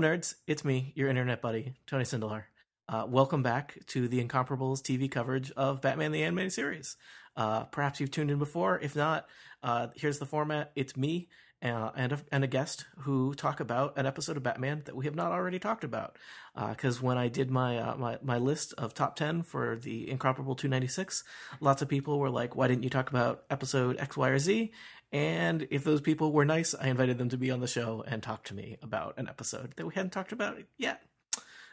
Nerds. It's me, your internet buddy, Tony Sindelar. Uh, welcome back to the Incomparables TV coverage of Batman the Animated Series. Uh, perhaps you've tuned in before. If not, uh, here's the format. It's me uh, and, a, and a guest who talk about an episode of Batman that we have not already talked about. Because uh, when I did my, uh, my my list of top ten for the Incomparable 296, lots of people were like, "Why didn't you talk about episode X, Y, or Z?" And if those people were nice, I invited them to be on the show and talk to me about an episode that we hadn't talked about yet.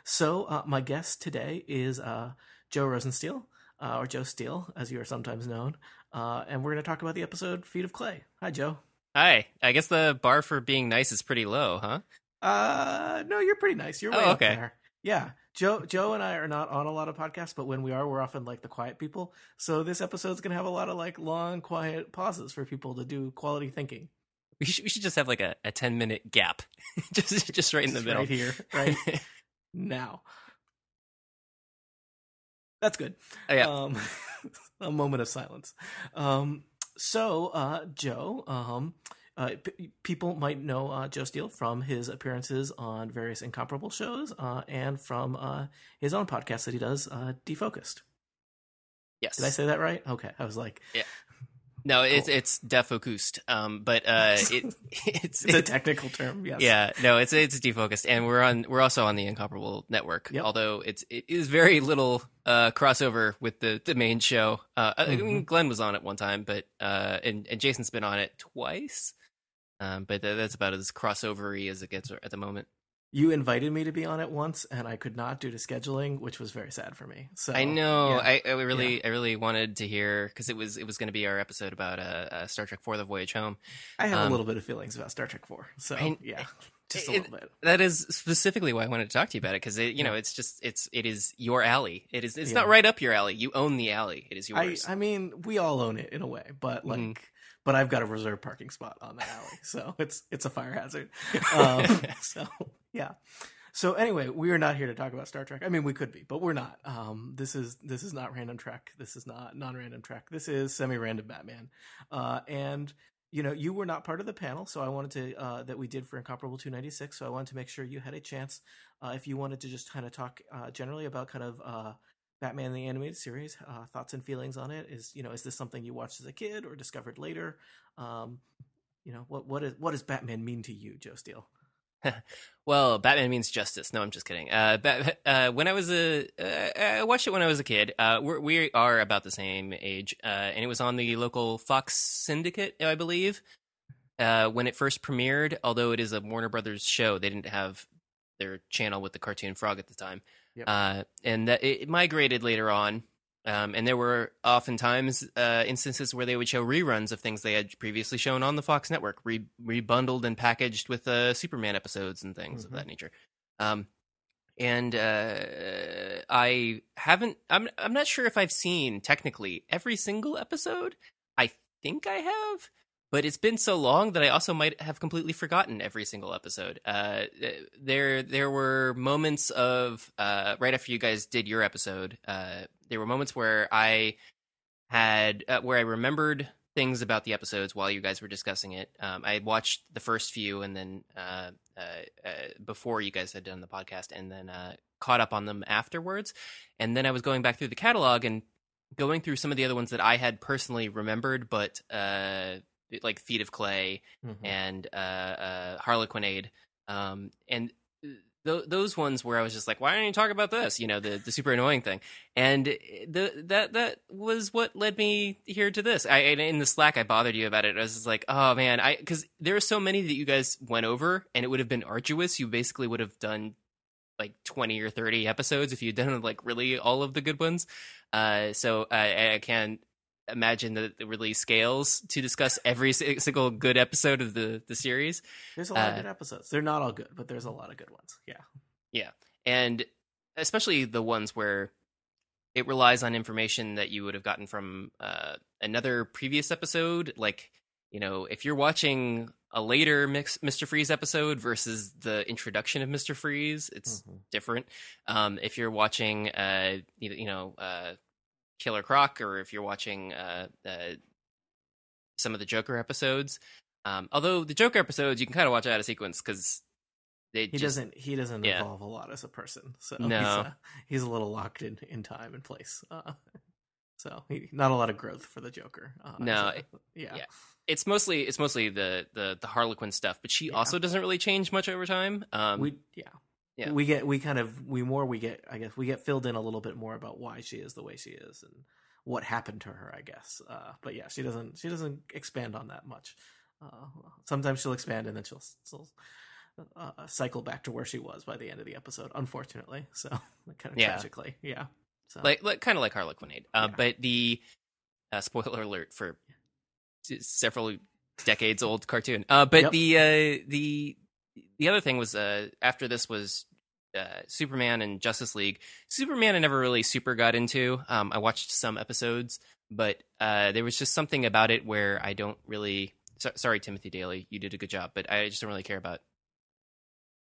So uh, my guest today is uh, Joe Rosensteel, uh, or Joe Steel, as you are sometimes known, uh, and we're going to talk about the episode "Feet of Clay." Hi, Joe. Hi. I guess the bar for being nice is pretty low, huh? Uh, no, you're pretty nice. You're way oh, okay. up there. Yeah, Joe, Joe and I are not on a lot of podcasts, but when we are, we're often like the quiet people. So this episode's gonna have a lot of like long, quiet pauses for people to do quality thinking. We should, we should just have like a, a ten minute gap, just just right in the middle, right here, right now. That's good. Oh, yeah. Um, a moment of silence. Um, so, uh, Joe, um, uh, p- people might know uh, Joe Steel from his appearances on various incomparable shows uh, and from uh, his own podcast that he does, uh, Defocused. Yes. Did I say that right? Okay. I was like, yeah. No, cool. it's it's defocused, um, but uh, it, it's, it's a technical term. Yes. Yeah. No, it's it's defocused, and we're on we're also on the Incomparable network. Yep. Although it's it is very little uh, crossover with the the main show. Uh, mm-hmm. I mean, mm-hmm. Glenn was on it one time, but uh, and and Jason's been on it twice. Um, but that's about as crossovery as it gets at the moment. You invited me to be on it once, and I could not due to scheduling, which was very sad for me. So I know yeah. I, I, really, yeah. I really wanted to hear because it was it was going to be our episode about uh, uh, Star Trek Four: The Voyage Home. I have um, a little bit of feelings about Star Trek Four, so I, yeah, just a it, little bit. That is specifically why I wanted to talk to you about it because you yeah. know it's just it's it is your alley. It is it's not right up your alley. You own the alley. It is yours. I, I mean, we all own it in a way, but like. Mm but I've got a reserve parking spot on the alley, so it's it's a fire hazard. Um, so yeah. So anyway, we are not here to talk about Star Trek. I mean, we could be, but we're not. Um, this is this is not random Trek. This is not non-random Trek. This is semi-random Batman. Uh, and you know, you were not part of the panel, so I wanted to uh, that we did for Incomparable 296. So I wanted to make sure you had a chance, uh, if you wanted to just kind of talk uh, generally about kind of uh, Batman the animated series. Uh, thoughts and feelings on it? Is you know is this something you watched as a kid or discovered later? Um, you know what what is what does Batman mean to you, Joe Steel? well, Batman means justice. No, I'm just kidding. Uh, Bat- uh, when I was a, uh, I watched it when I was a kid. Uh, we're, we are about the same age, uh, and it was on the local Fox Syndicate, I believe, uh, when it first premiered. Although it is a Warner Brothers show, they didn't have their channel with the cartoon frog at the time. Yep. Uh, and that it migrated later on. Um, and there were oftentimes uh, instances where they would show reruns of things they had previously shown on the Fox network, re- rebundled and packaged with uh, Superman episodes and things mm-hmm. of that nature. Um, and uh, I haven't. I'm. I'm not sure if I've seen technically every single episode. I think I have, but it's been so long that I also might have completely forgotten every single episode. Uh, there, there were moments of uh, right after you guys did your episode. Uh, there were moments where I had uh, where I remembered things about the episodes while you guys were discussing it. Um, I watched the first few and then uh, uh, before you guys had done the podcast, and then caught up on them afterwards. And then I was going back through the catalog and going through some of the other ones that I had personally remembered, but like Feet of Clay mm-hmm. and uh, uh, Harlequinade, um, and th- those ones where I was just like, why don't you talk about this? You know, the the super annoying thing, and the that that was what led me here to this. I in the Slack I bothered you about it. I was just like, oh man, I because there are so many that you guys went over, and it would have been arduous. You basically would have done like 20 or 30 episodes if you'd done like really all of the good ones. Uh, so I, I can imagine that it really scales to discuss every single good episode of the the series. There's a lot uh, of good episodes. They're not all good, but there's a lot of good ones. Yeah. Yeah. And especially the ones where it relies on information that you would have gotten from uh, another previous episode like you know if you're watching a later Mr. Freeze episode versus the introduction of Mr. Freeze, it's mm-hmm. different. Um, if you're watching, uh, you know, uh, Killer Croc or if you're watching uh, uh, some of the Joker episodes. Um, although the Joker episodes you can kind of watch out of sequence because he just- doesn't he doesn't yeah. evolve a lot as a person. So No. he's, uh, he's a little locked in in time and place. Uh, so he, not a lot of growth for the Joker. Uh, No, so- yeah. yeah. It's mostly it's mostly the the the Harley Quinn stuff, but she Yeah. also doesn't really change much over time. Um, we yeah. Yeah. we get we kind of we more we get I guess we get filled in a little bit more about why she is the way she is and what happened to her I guess uh, but yeah she doesn't she doesn't expand on that much uh, sometimes she'll expand and then she'll, she'll uh, cycle back to where she was by the end of the episode unfortunately so kind of Yeah. tragically yeah so like, like kind of like Harlequinade. Uh, Yeah. But the uh, spoiler alert for several decades old cartoon. Uh, but Yep. the uh, the the other thing was uh, after this was uh, Superman and Justice League. Superman I never really super got into. Um, I watched some episodes, but uh, there was just something about it where I don't really. So, sorry, Timothy Daly, you did a good job, but I just don't really care about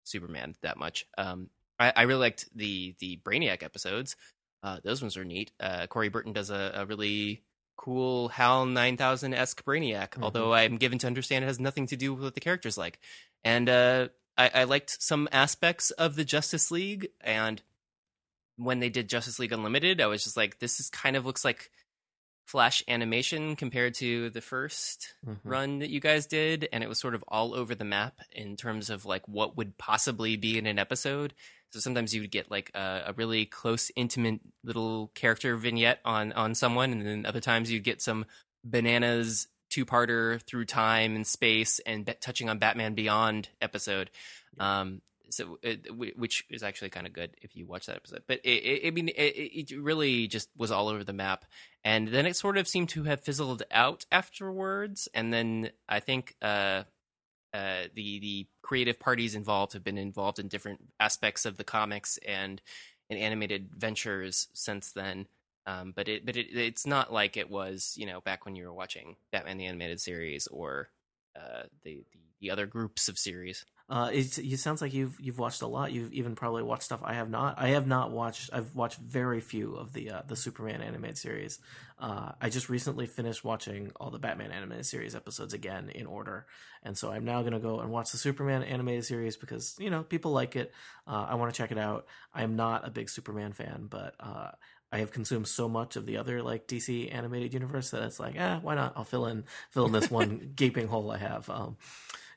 Superman that much. Um, I, I really liked the the Brainiac episodes. Uh, those ones are neat. Uh, Corey Burton does a, a really cool HAL 9000 esque Brainiac, Mhm. although I'm given to understand it has nothing to do with what the character's like. And uh, I, I liked some aspects of the Justice League. And when they did Justice League Unlimited, I was just like, this is kind of looks like Flash animation compared to the first Mhm. run that you guys did and it was sort of all over the map in terms of like what would possibly be in an episode so sometimes you would get like a, a really close intimate little character vignette on on someone and then other times you'd get some bananas two-parter through time and space and be- touching on batman beyond episode. Um so it, which is actually kind of good if you watch that episode. But it, it, i mean it, it really just was all over the map. And then it sort of seemed to have fizzled out afterwards. And then i think uh uh, the the creative parties involved have been involved in different aspects of the comics and and animated ventures since then. Um, but it but it, it's not like it was you know back when you were watching Batman the animated series or uh, the, the the other groups of series. Uh, it, it sounds like you've you've watched a lot. You've even probably watched stuff I have not. I have not watched. I've watched very few of the uh, the Superman animated series. Uh, I just recently finished watching all the Batman animated series episodes again in order, and so I'm now going to go and watch the Superman animated series because you know people like it. Uh, I want to check it out. I am not a big Superman fan, but uh, I have consumed so much of the other like DC animated universe that it's like, ah, why not? I'll fill in fill in this one gaping hole I have. Um,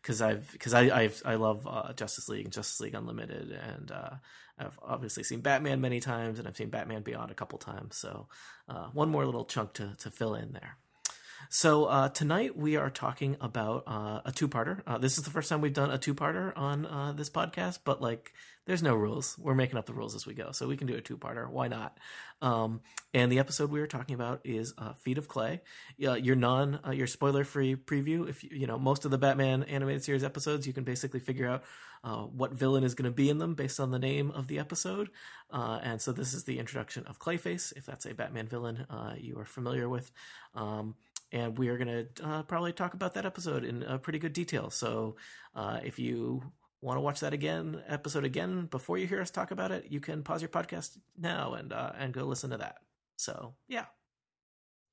because I've because I I've, I love uh, Justice League and Justice League Unlimited, and uh, I've obviously seen Batman many times, and I've seen Batman Beyond a couple times. So uh, one more little chunk to to fill in there. So uh, tonight we are talking about uh, a two-parter. Uh, this is the first time we've done a two-parter on uh, this podcast, but like, there's no rules. We're making up the rules as we go, so we can do a two-parter. Why not? Um, and the episode we are talking about is uh, Feet of Clay. Your non, uh, your spoiler-free preview. If you, you know most of the Batman animated series episodes, you can basically figure out what villain is going to be in them based on the name of the episode. And so this is the introduction of Clayface, if that's a Batman villain you are familiar with. Um, and we are going to uh, probably talk about that episode in uh, pretty good detail. So uh, if you want to watch that again episode again before you hear us talk about it, you can pause your podcast now and uh, and go listen to that. So yeah.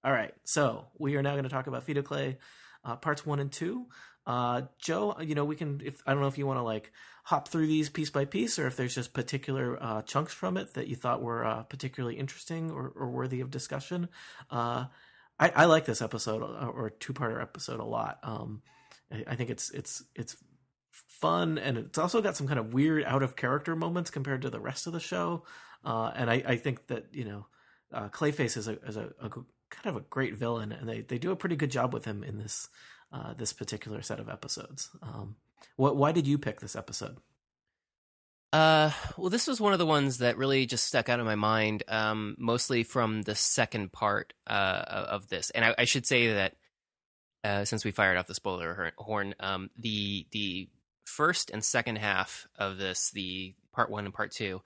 All right. So we are now going to talk about of Clay, uh, parts one and two. Uh, Joe, you know, we can. If I don't know if you want to like hop through these piece by piece, or if there's just particular chunks from it that you thought were particularly interesting or, or worthy of discussion. I, I like this episode uh, or two parter episode a lot. Um, I, I think it's it's it's fun and it's also got some kind of weird out of character moments compared to the rest of the show. Uh, and I, I think that you know, uh, Clayface is a is a, a kind of a great villain, and they, they do a pretty good job with him in this uh, this particular set of episodes. Um, what why did you pick this episode? Uh, well, this was one of the ones that really just stuck out in my mind, um, mostly from the second part uh, of this. And I, I should say that uh, since we fired off the spoiler horn, um, the the first and second half of this, the part one and part two,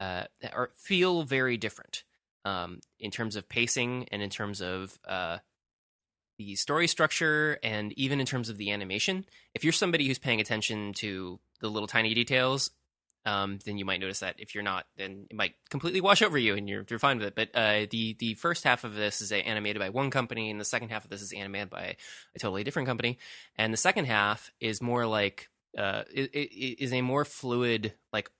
uh, are feel very different um, in terms of pacing and in terms of uh, the story structure and even in terms of the animation. If you're somebody who's paying attention to the little tiny details, um, then you might notice that. If you're not, then it might completely wash over you, and you're you're fine with it. But uh, the the first half of this is animated by one company, and the second half of this is animated by a totally different company. And the second half is more like uh, a more fluid, like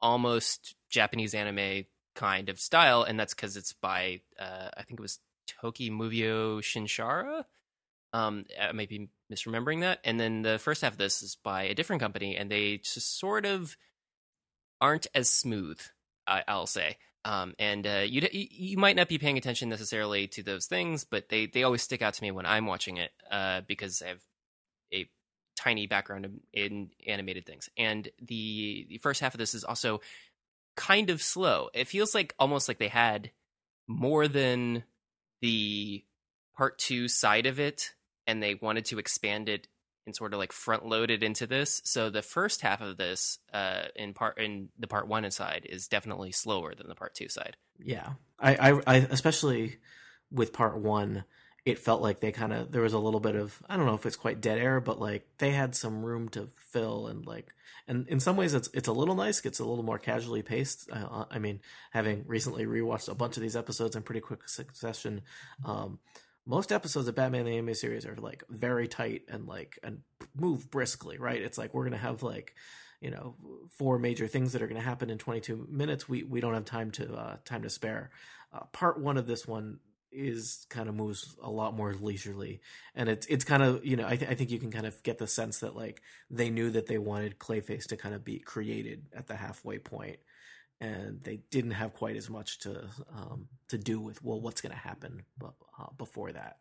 almost Japanese anime kind of style, and that's because it's by uh, I think it was Tokyo Movie Shinshara. Um, I might be misremembering that. And then the first half of this is by a different company, and they just sort of aren't as smooth. I, will say. Um, and uh, you you might not be paying attention necessarily to those things, but they they always stick out to me when I'm watching it uh, because I have a tiny background in, in animated things. And the the first half of this is also kind of slow. It feels like almost like they had more than the part two side of it, and they wanted to expand it and sort of like front loaded into this. So the first half of this, uh, in part in the part one side, is definitely slower than the part two side. Yeah, I, I, I especially with part one, it felt like they kind of there was a little bit of I don't know if it's quite dead air, but like they had some room to fill and like and in some ways it's it's a little nice, gets a little more casually paced. Uh, I mean, having recently rewatched a bunch of these episodes in pretty quick succession. Um, most episodes of Batman the anime series are like very tight and like and move briskly, right? It's like we're gonna have like you know four major things that are going to happen in 22 minutes. We we don't have time to uh, time to spare. Uh, part one of this one is kind of moves a lot more leisurely, and it's it's kind of you know I, th- I think you can kind of get the sense that like they knew that they wanted Clayface to kind of be created at the halfway point, and they didn't have quite as much to um, to do with well what's going to happen uh, before that.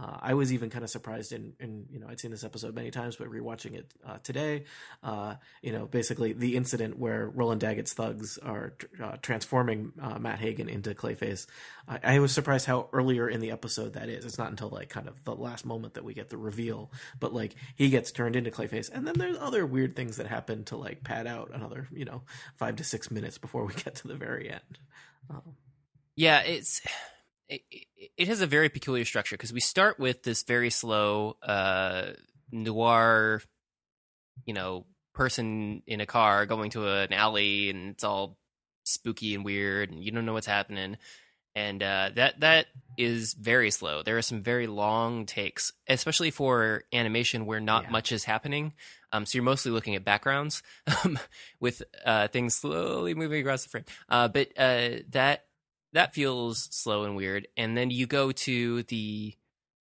Uh, I was even kind of surprised in, in, you know, I'd seen this episode many times, but rewatching it uh, today, uh, you know, basically the incident where Roland Daggett's thugs are uh, transforming uh, Matt Hagen into Clayface. I, I, was surprised how earlier in the episode that is. It's not until like kind of the last moment that we get the reveal, but like he gets turned into Clayface. And then there's other weird things that happen to like pad out another, you know, five to six minutes before we get to the very end. Um, yeah, it's it, it has a very peculiar structure because we start with this very slow uh, noir, you know, person in a car going to an alley, and it's all spooky and weird, and you don't know what's happening. And uh, that that is very slow. There are some very long takes, especially for animation where not yeah. much is happening. Um, so you're mostly looking at backgrounds um, with uh, things slowly moving across the frame. Uh, but uh, that that feels slow and weird. And then you go to the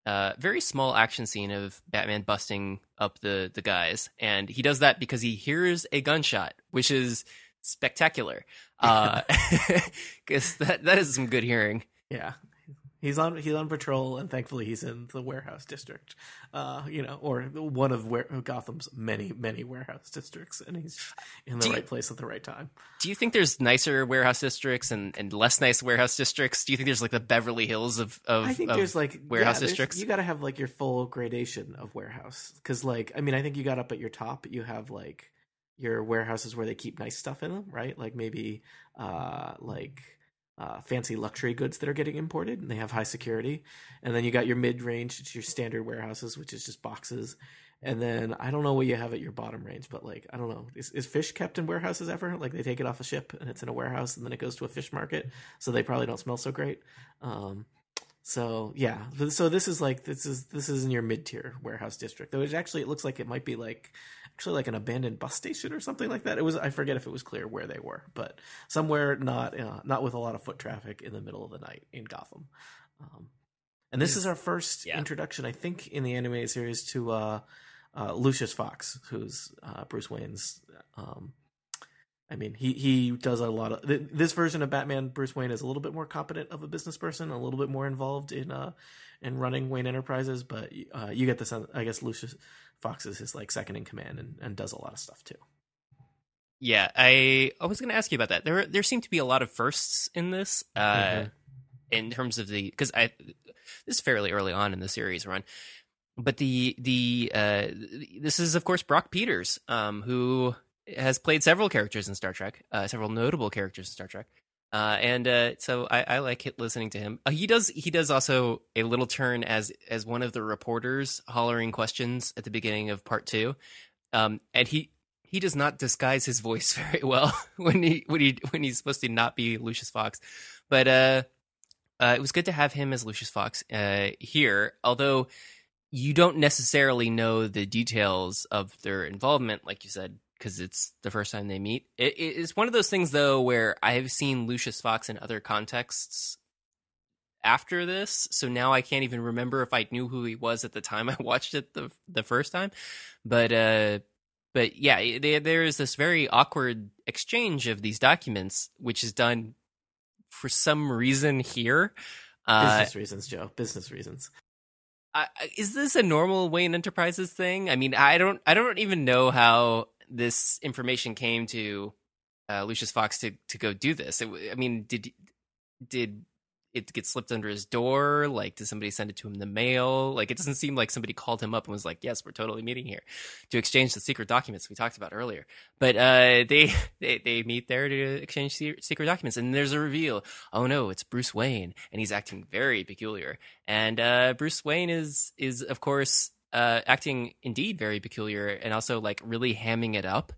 uh, very small action scene of Batman busting up the the guys, and he does that because he hears a gunshot, which is spectacular. Because uh, that that is some good hearing. Yeah, He's on he's on patrol, and thankfully he's in the warehouse district, uh, you know, or one of where, Gotham's many many warehouse districts, and he's in the do right you, place at the right time. Do you think there's nicer warehouse districts and, and less nice warehouse districts? Do you think there's like the Beverly Hills of, of I think of there's like warehouse yeah, districts? You got to have like your full gradation of warehouse because, like, I mean, I think you got up at your top, you have like your warehouses where they keep nice stuff in them, right? Like maybe uh like uh, fancy luxury goods that are getting imported and they have high security. And then you got your mid range, it's your standard warehouses, which is just boxes. And then I don't know what you have at your bottom range, but like I don't know, is, is fish kept in warehouses ever? Like they take it off a ship and it's in a warehouse and then it goes to a fish market, so they probably don't smell so great. Um, so yeah, so this is like this is this is in your mid tier warehouse district. Though it actually it looks like it might be like actually like an abandoned bus station or something like that. It was I forget if it was clear where they were, but somewhere not uh, not with a lot of foot traffic in the middle of the night in Gotham. Um, and this is our first yeah. introduction, I think, in the animated series to uh, uh, Lucius Fox, who's uh, Bruce Wayne's. Um, I mean, he he does a lot of this version of Batman. Bruce Wayne is a little bit more competent of a business person, a little bit more involved in uh in running Wayne Enterprises. But uh, you get the sense, I guess, Lucius Fox is his like second in command and, and does a lot of stuff too. Yeah, I I was going to ask you about that. There there seem to be a lot of firsts in this, uh, mm-hmm. in terms of the because I this is fairly early on in the series run, but the the uh, this is of course Brock Peters, um, who has played several characters in Star Trek, uh, several notable characters in Star Trek. Uh, and uh, so I, I, like listening to him. Uh, he does he does also a little turn as as one of the reporters hollering questions at the beginning of part two, um, and he he does not disguise his voice very well when he when he when he's supposed to not be Lucius Fox, but uh, uh, it was good to have him as Lucius Fox here. Although you don't necessarily know the details of their involvement, like you said, because it's the first time they meet. It, it's one of those things, though, where I have seen Lucius Fox in other contexts after this, so now I can't even remember if I knew who he was at the time I watched it the the first time. But uh, but yeah, they, there is this very awkward exchange of these documents, which is done for some reason here. Uh, Business reasons, Joe. Business reasons. Uh, is this a normal Wayne Enterprises thing? I mean, I don't, I don't even know how this information came to uh, Lucius Fox to to go do this. It, I mean, did did it get slipped under his door? Like, did somebody send it to him in the mail? Like, it doesn't seem like somebody called him up and was like, "Yes, we're totally meeting here to exchange the secret documents we talked about earlier." But uh, they, they they meet there to exchange secret documents, and there's a reveal. Oh no, it's Bruce Wayne, and he's acting very peculiar. And uh, Bruce Wayne is is of course uh, acting indeed very peculiar, and also like really hamming it up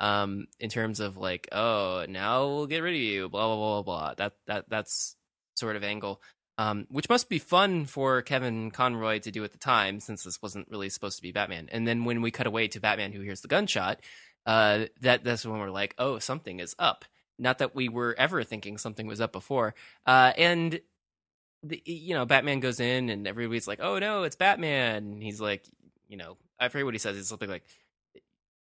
um in terms of like oh now we'll get rid of you blah blah blah blah that that that's sort of angle, um, which must be fun for Kevin Conroy to do at the time, since this wasn't really supposed to be Batman. And then when we cut away to Batman, who hears the gunshot, uh, that that's when we're like, oh, something is up. Not that we were ever thinking something was up before. Uh, and the, you know, Batman goes in, and everybody's like, oh no, it's Batman. And he's like, you know, I forget what he says. It's something like,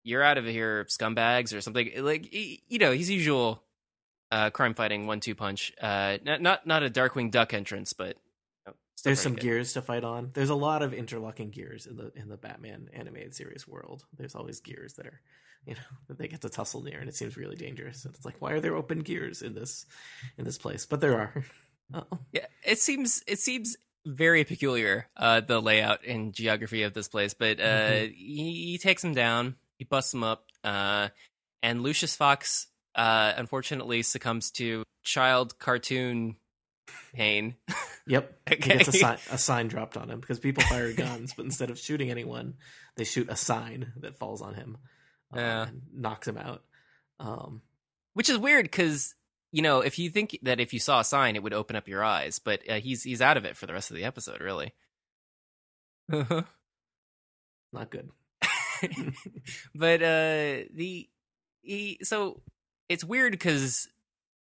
"You're out of here, scumbags," or something. Like, you know, his usual uh, crime fighting one two punch. Uh, not not not a Darkwing Duck entrance, but oh, there's some good. gears to fight on. There's a lot of interlocking gears in the in the Batman animated series world. There's always gears that are, you know, that they get to tussle near, and it seems really dangerous. And it's like, why are there open gears in this in this place? But there are. Uh-oh. Yeah, it seems it seems very peculiar uh, the layout and geography of this place. But uh, mm-hmm. he, he, takes him down, he busts him up, uh, and Lucius Fox uh, unfortunately succumbs to child cartoon pain. Yep. okay. He gets a sign, a sign dropped on him because people fire guns, but instead of shooting anyone, they shoot a sign that falls on him uh, yeah. and knocks him out. Um, Which is weird because you know if you think that if you saw a sign it would open up your eyes, but uh, he's he's out of it for the rest of the episode, really. Not good. but uh the he so it's weird because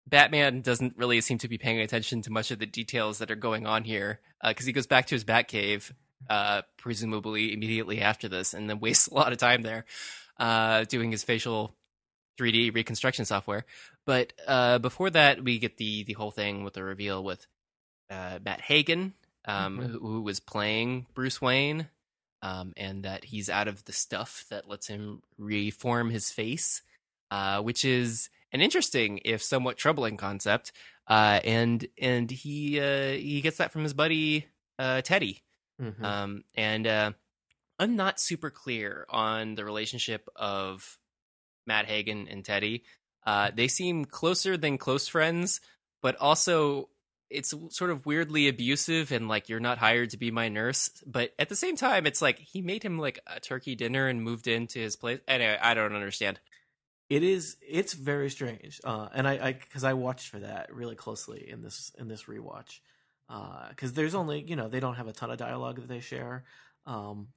Batman doesn't really seem to be paying attention to much of the details that are going on here because uh, he goes back to his Batcave, uh, presumably immediately after this, and then wastes a lot of time there uh, doing his facial 3D reconstruction software. But uh, before that, we get the the whole thing with the reveal with uh, Matt Hagen, um, mm-hmm. who, who, was playing Bruce Wayne, um, and that he's out of the stuff that lets him reform his face, uh, which is an interesting, if somewhat troubling concept. Uh, and and he uh, he gets that from his buddy uh, Teddy. Mm-hmm. Um, and uh, I'm not super clear on the relationship of Matt Hagen and Teddy. Uh, they seem closer than close friends, but also it's sort of weirdly abusive and like you're not hired to be my nurse. But at the same time, it's like he made him like a turkey dinner and moved into his place. Anyway, I don't understand it is it's very strange uh, and i because I, I, watched for that really closely in this in this rewatch because uh, there's only you know they don't have a ton of dialogue that they share um,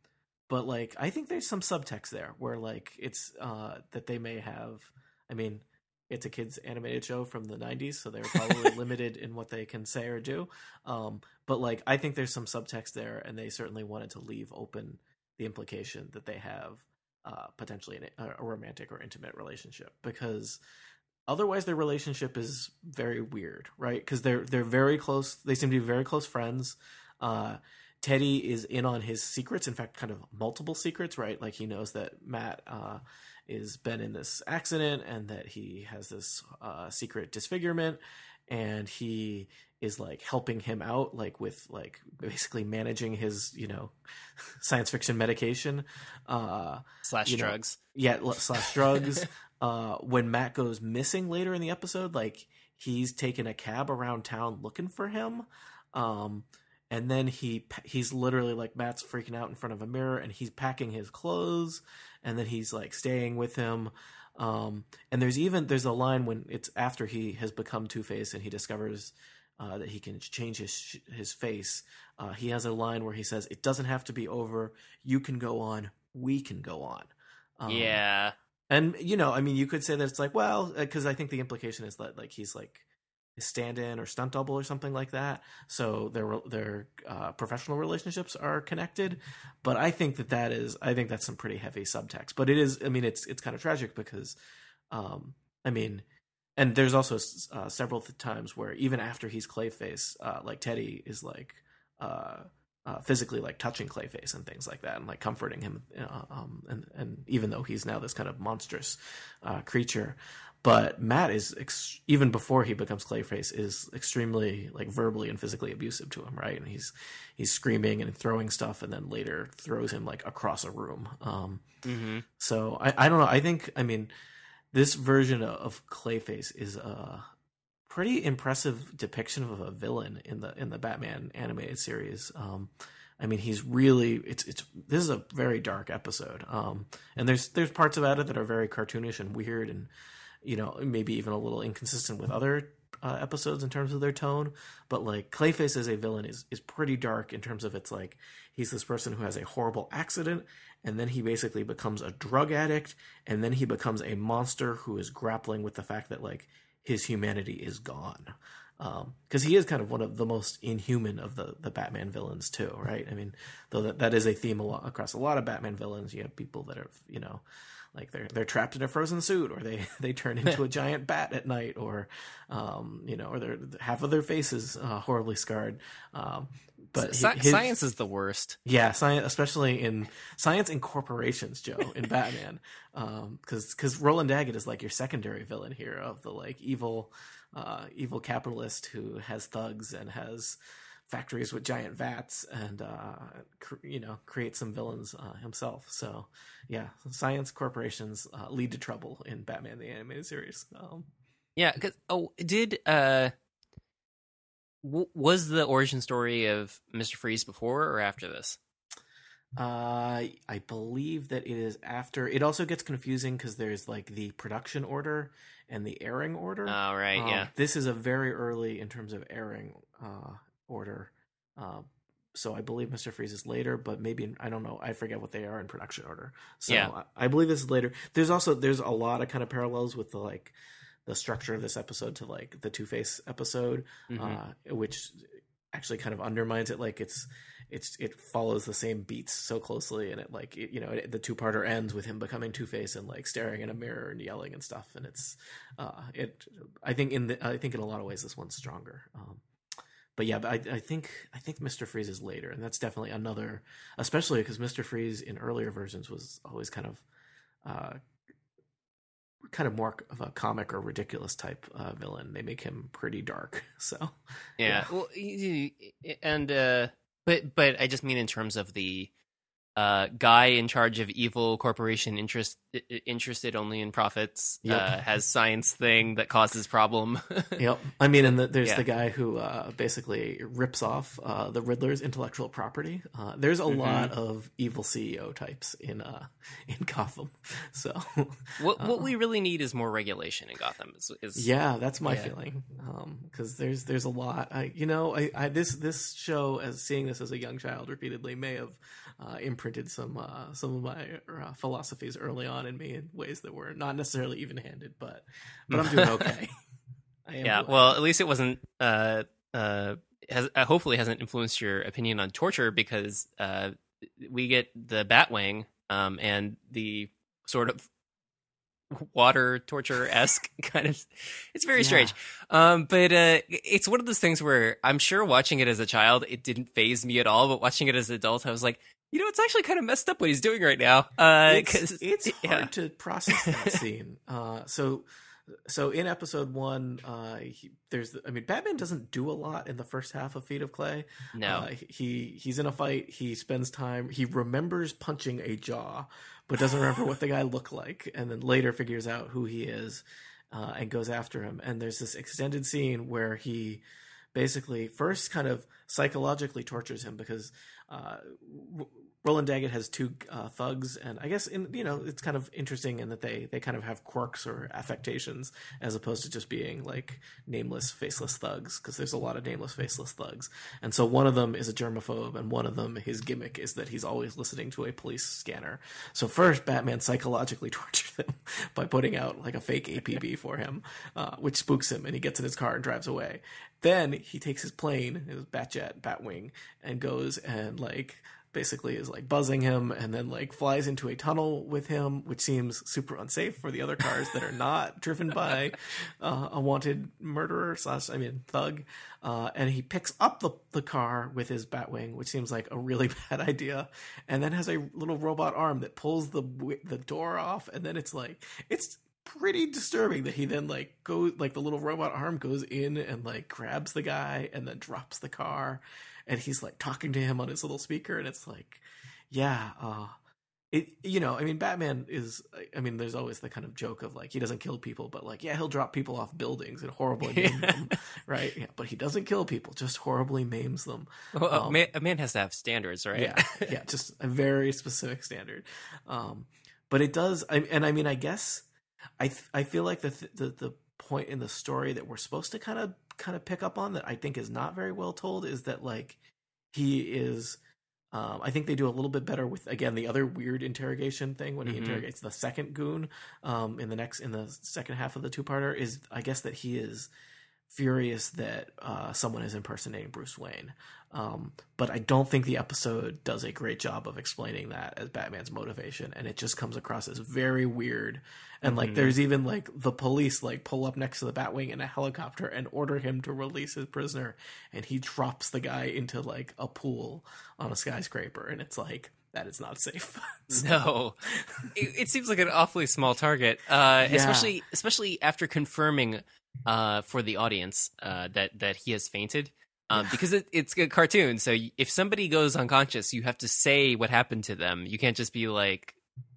but like i think there's some subtext there where like it's uh, that they may have i mean it's a kids animated show from the 90s so they're probably limited in what they can say or do um, but like i think there's some subtext there and they certainly wanted to leave open the implication that they have uh, potentially an, a romantic or intimate relationship because otherwise their relationship is very weird, right? Because they're they're very close. They seem to be very close friends. Uh, Teddy is in on his secrets. In fact, kind of multiple secrets, right? Like he knows that Matt uh, is been in this accident and that he has this uh, secret disfigurement, and he is like helping him out like with like basically managing his you know science fiction medication uh slash drugs know, yeah slash drugs uh when matt goes missing later in the episode like he's taking a cab around town looking for him um and then he he's literally like matt's freaking out in front of a mirror and he's packing his clothes and then he's like staying with him um and there's even there's a line when it's after he has become two face and he discovers uh, that he can change his his face. Uh, he has a line where he says, "It doesn't have to be over. You can go on. We can go on." Um, yeah, and you know, I mean, you could say that it's like, well, because I think the implication is that like he's like stand-in or stunt double or something like that. So their their uh, professional relationships are connected. But I think that that is, I think that's some pretty heavy subtext. But it is, I mean, it's it's kind of tragic because, um, I mean, and there's also uh, several times where even after he's Clayface, uh, like Teddy is like. Uh, uh, physically like touching Clayface and things like that, and like comforting him, uh, um, and and even though he's now this kind of monstrous uh, creature, but Matt is ex- even before he becomes Clayface is extremely like verbally and physically abusive to him, right? And he's he's screaming and throwing stuff, and then later throws him like across a room. Um, mm-hmm. So I I don't know. I think I mean this version of Clayface is a pretty impressive depiction of a villain in the in the Batman animated series. Um, I mean, he's really it's it's this is a very dark episode, um, and there's there's parts about it that are very cartoonish and weird and you know, maybe even a little inconsistent with other uh, episodes in terms of their tone. But like Clayface as a villain is is pretty dark in terms of it's like he's this person who has a horrible accident and then he basically becomes a drug addict and then he becomes a monster who is grappling with the fact that like his humanity is gone because um, he is kind of one of the most inhuman of the, the Batman villains too, right? I mean, though that, that is a theme a lot, across a lot of Batman villains. You have people that are, you know, like they're they're trapped in a frozen suit or they they turn into a giant bat at night or um, you know or they're half of their faces uh, horribly scarred. Um, but his, science is the worst. Yeah science especially in science in corporations joe in batman. Because um, because roland daggett is like your secondary villain here of the like evil uh, evil capitalist who has thugs and has factories with giant vats and uh, cr- you know create some villains uh, himself. So yeah, science corporations uh, lead to trouble in Batman the animated series. Um, yeah, because oh, did uh, w- was the origin story of Mister Freeze before or after this? Uh, I believe that it is after. It also gets confusing because there's like the production order and the airing order. Oh, right, um, yeah. This is a very early in terms of airing uh, order. Uh, so I believe Mr. Freeze is later, but maybe in, I don't know. I forget what they are in production order. So yeah. I, I, believe this is later. There's also there's a lot of kind of parallels with the like the structure of this episode to like the Two Face episode, mm-hmm. uh, which actually kind of undermines it. Like it's it's it follows the same beats so closely, and it like it, you know it, the two parter ends with him becoming Two Face and like staring in a mirror and yelling and stuff. And it's uh, it. I think in the I think in a lot of ways this one's stronger. Um, but yeah, but I, I think I think Mister Freeze is later, and that's definitely another, especially because Mister Freeze in earlier versions was always kind of, uh, kind of more of a comic or ridiculous type uh, villain. They make him pretty dark, so yeah. yeah. Well, and uh, but but I just mean in terms of the uh, guy in charge of evil corporation interest interested only in profits yep. uh, has science thing that causes problem. yep. I mean, and the, there's yeah. the guy who uh, basically rips off uh, the Riddler's intellectual property. Uh, there's a mm-hmm. lot of evil CEO types in uh, in Gotham. So what what we really need is more regulation in Gotham. Is, is yeah, that's my yeah. feeling. Because um, there's there's a lot. I you know I, I this this show as seeing this as a young child repeatedly may have uh, imprinted some uh, some of my uh, philosophies early on in me in ways that were not necessarily even handed, but but I'm doing okay. yeah, well, at least it wasn't. Uh, uh, has uh, hopefully hasn't influenced your opinion on torture because uh, we get the Batwing um, and the sort of water torture esque kind of. It's very yeah. strange, um, but uh, it's one of those things where I'm sure watching it as a child, it didn't phase me at all. But watching it as an adult, I was like, you know, it's actually kind of messed up what he's doing right now. Uh, it's, it's yeah. hard to process that scene. Uh, so, so in episode one, uh, he, there's, I mean, Batman doesn't do a lot in the first half of Feet of Clay. No, uh, he he's in a fight. He spends time. He remembers punching a jaw, but doesn't remember what the guy looked like, and then later figures out who he is, uh, and goes after him. And there's this extended scene where he basically first kind of psychologically tortures him because uh, Roland Daggett has two uh, thugs, and I guess in you know it's kind of interesting in that they they kind of have quirks or affectations as opposed to just being like nameless, faceless thugs. Because there's a lot of nameless, faceless thugs, and so one of them is a germaphobe, and one of them his gimmick is that he's always listening to a police scanner. So first, Batman psychologically tortures him by putting out like a fake APB for him, uh, which spooks him, and he gets in his car and drives away. Then he takes his plane, his Batjet, Batwing, and goes and like basically is like buzzing him and then like flies into a tunnel with him, which seems super unsafe for the other cars that are not driven by uh, a wanted murderer slash I mean thug. Uh, and he picks up the the car with his Batwing, which seems like a really bad idea, and then has a little robot arm that pulls the the door off, and then it's like it's pretty disturbing that he then like goes like the little robot arm goes in and like grabs the guy and then drops the car and he's like talking to him on his little speaker, and it's like, yeah, uh, it you know, I mean, Batman is, I mean, there's always the kind of joke of like he doesn't kill people, but like, yeah, he'll drop people off buildings and horribly maim them, right? Yeah, but he doesn't kill people, just horribly maims them. Well, um, a, man, a, man, has to have standards, right? Yeah, yeah, just a very specific standard. Um, but it does, I, and I mean, I guess I I feel like the the the point in the story that we're supposed to kind of kind of pick up on that I think is not very well told is that like he is um, I think they do a little bit better with again the other weird interrogation thing when he mm-hmm. interrogates the second goon um, in the next in the second half of the two parter is I guess that he is furious that uh, someone is impersonating Bruce Wayne. Um, but I don't think the episode does a great job of explaining that as Batman's motivation, and it just comes across as very weird. And like, mm-hmm. there's even like the police like pull up next to the Batwing in a helicopter and order him to release his prisoner, and he drops the guy into like a pool on a skyscraper, and it's like that is not safe. so. No, it, it, seems like an awfully small target, uh, yeah. especially especially after confirming uh, for the audience uh, that that he has fainted. Um, because it, it's a cartoon, so if somebody goes unconscious, you have to say what happened to them. You can't just be like,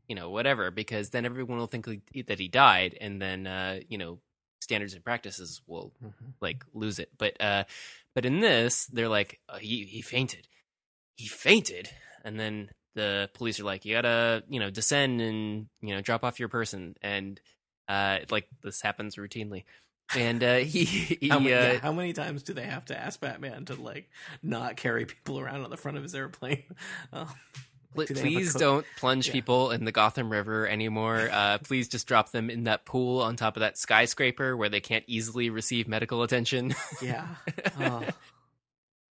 you know, whatever, because then everyone will think that he died, and then uh, you know, standards and practices will mm-hmm. like lose it. But uh, but in this, they're like, oh, he he fainted, he fainted, and then the police are like, you gotta you know descend and you know drop off your person, and uh, like this happens routinely and uh, he, he how, many, uh, yeah, how, many, times do they have to ask Batman to like not carry people around on the front of his airplane? Uh, do please don't plunge yeah. people in the Gotham River anymore. Uh, please just drop them in that pool on top of that skyscraper where they can't easily receive medical attention. yeah. Oh.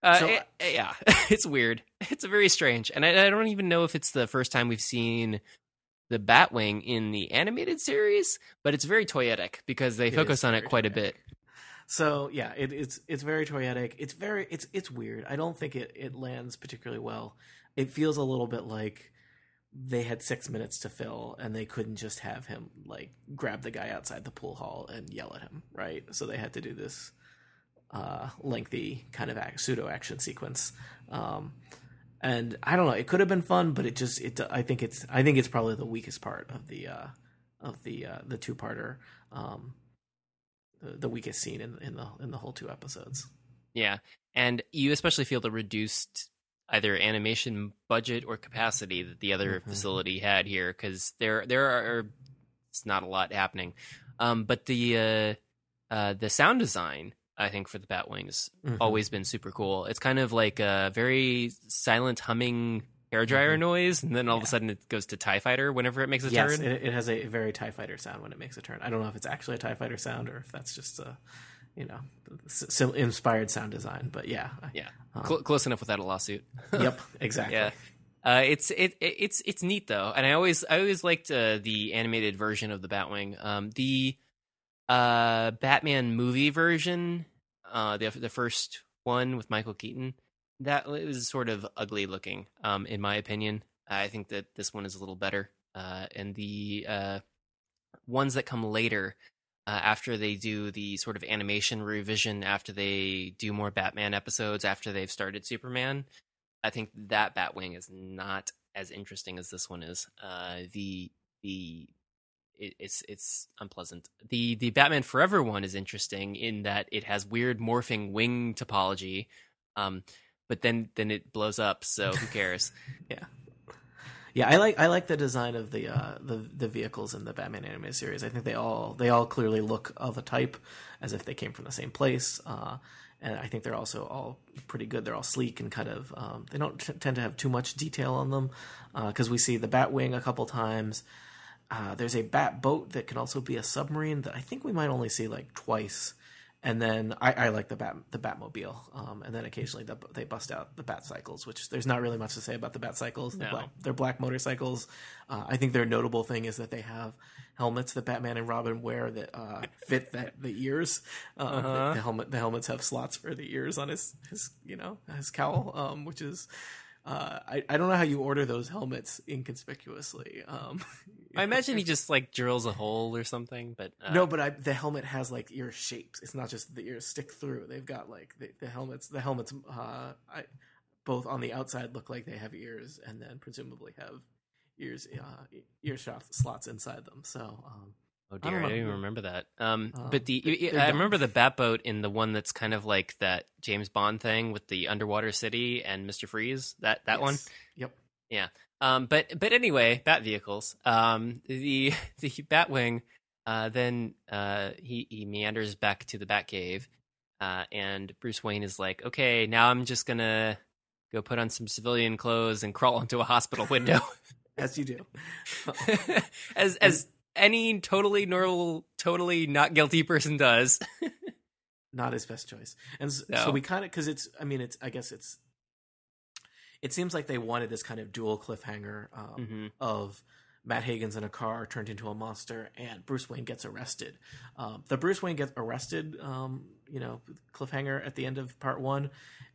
Uh, so, it, yeah, it's weird. It's very strange, and I, I, don't even know if it's the first time we've seen the Batwing in the animated series, but it's very toyetic because they it focus on it quite toyetic. a bit. So yeah, it, it's it's very toyetic. It's very it's it's weird. I don't think it it lands particularly well. It feels a little bit like they had six minutes to fill and they couldn't just have him like grab the guy outside the pool hall and yell at him, right? So they had to do this uh, lengthy kind of pseudo action sequence. Um, and I don't know. It could have been fun, but it just it. I think it's I think it's probably the weakest part of the uh, of the uh, the two parter. Um, the, the weakest scene in in the in the whole two episodes. Yeah, and you especially feel the reduced either animation budget or capacity that the other mm-hmm. facility had here because there there are it's not a lot happening. Um, but the uh, uh, the sound design I think for the Batwings mm-hmm. always been super cool. It's kind of like a very silent humming hairdryer mm-hmm. noise, and then all yeah. of a sudden it goes to Tie Fighter whenever it makes a yes, turn. It, it has a very Tie Fighter sound when it makes a turn. I don't know if it's actually a Tie Fighter sound or if that's just a you know inspired sound design, but yeah, yeah, um, Cl- close enough without a lawsuit. yep, exactly. Yeah. Uh, it's it, it's it's neat though, and I always I always liked uh, the animated version of the Batwing. Um, the uh, Batman movie version, uh, the the first one with Michael Keaton, that was sort of ugly looking, um, in my opinion. I think that this one is a little better, uh, and the uh, ones that come later. Uh, after they do the sort of animation revision, after they do more Batman episodes, after they've started Superman, I think that Batwing is not as interesting as this one is. Uh, the the it, it's it's unpleasant. The the Batman Forever one is interesting in that it has weird morphing wing topology. Um, but then then it blows up. So who cares? yeah. Yeah, I like I like the design of the uh, the the vehicles in the Batman anime series. I think they all they all clearly look of a type, as if they came from the same place. Uh, and I think they're also all pretty good. They're all sleek and kind of um, they don't t- tend to have too much detail on them because uh, we see the Batwing a couple times. Uh, there's a bat boat that can also be a submarine that I think we might only see like twice and then I, I, like the bat the Batmobile, um, and then occasionally the, they bust out the Bat cycles, which there's not really much to say about the Bat cycles. They're, black, they're black motorcycles. Uh, I think their notable thing is that they have helmets that Batman and Robin wear that uh, fit that the ears. Uh, uh-huh. the, the, helmet the helmets have slots for the ears on his his you know his cowl, um, which is uh, I, I don't know how you order those helmets inconspicuously. Um, I imagine he just like drills a hole or something, but uh... no. But I, the helmet has like ear shapes. It's not just the ears stick through. They've got like the, the helmets. The helmets, uh, I, both on the outside look like they have ears, and then presumably have ears, uh, ear shots, slots inside them. So um, Oh dear, I, I didn't even remember that. Um, uh, but the I remember the Batboat in the one that's kind of like that James Bond thing with the underwater city and Mister Freeze. That that yes. one. Yep. Yeah. Um, but but anyway, Bat vehicles. Um, the the Batwing. Uh, then uh, he he meanders back to the Batcave, uh, and Bruce Wayne is like, "Okay, now I'm just gonna go put on some civilian clothes and crawl into a hospital window." as you do. as as any totally normal, totally not guilty person does. not his best choice. And so, no. so we kind of because it's I mean it's I guess it's it seems like they wanted this kind of dual cliffhanger um, mm-hmm. of Matt Hagen's in a car turned into a monster and Bruce Wayne gets arrested. Um, the Bruce Wayne gets arrested, um, you know, cliffhanger at the end of part one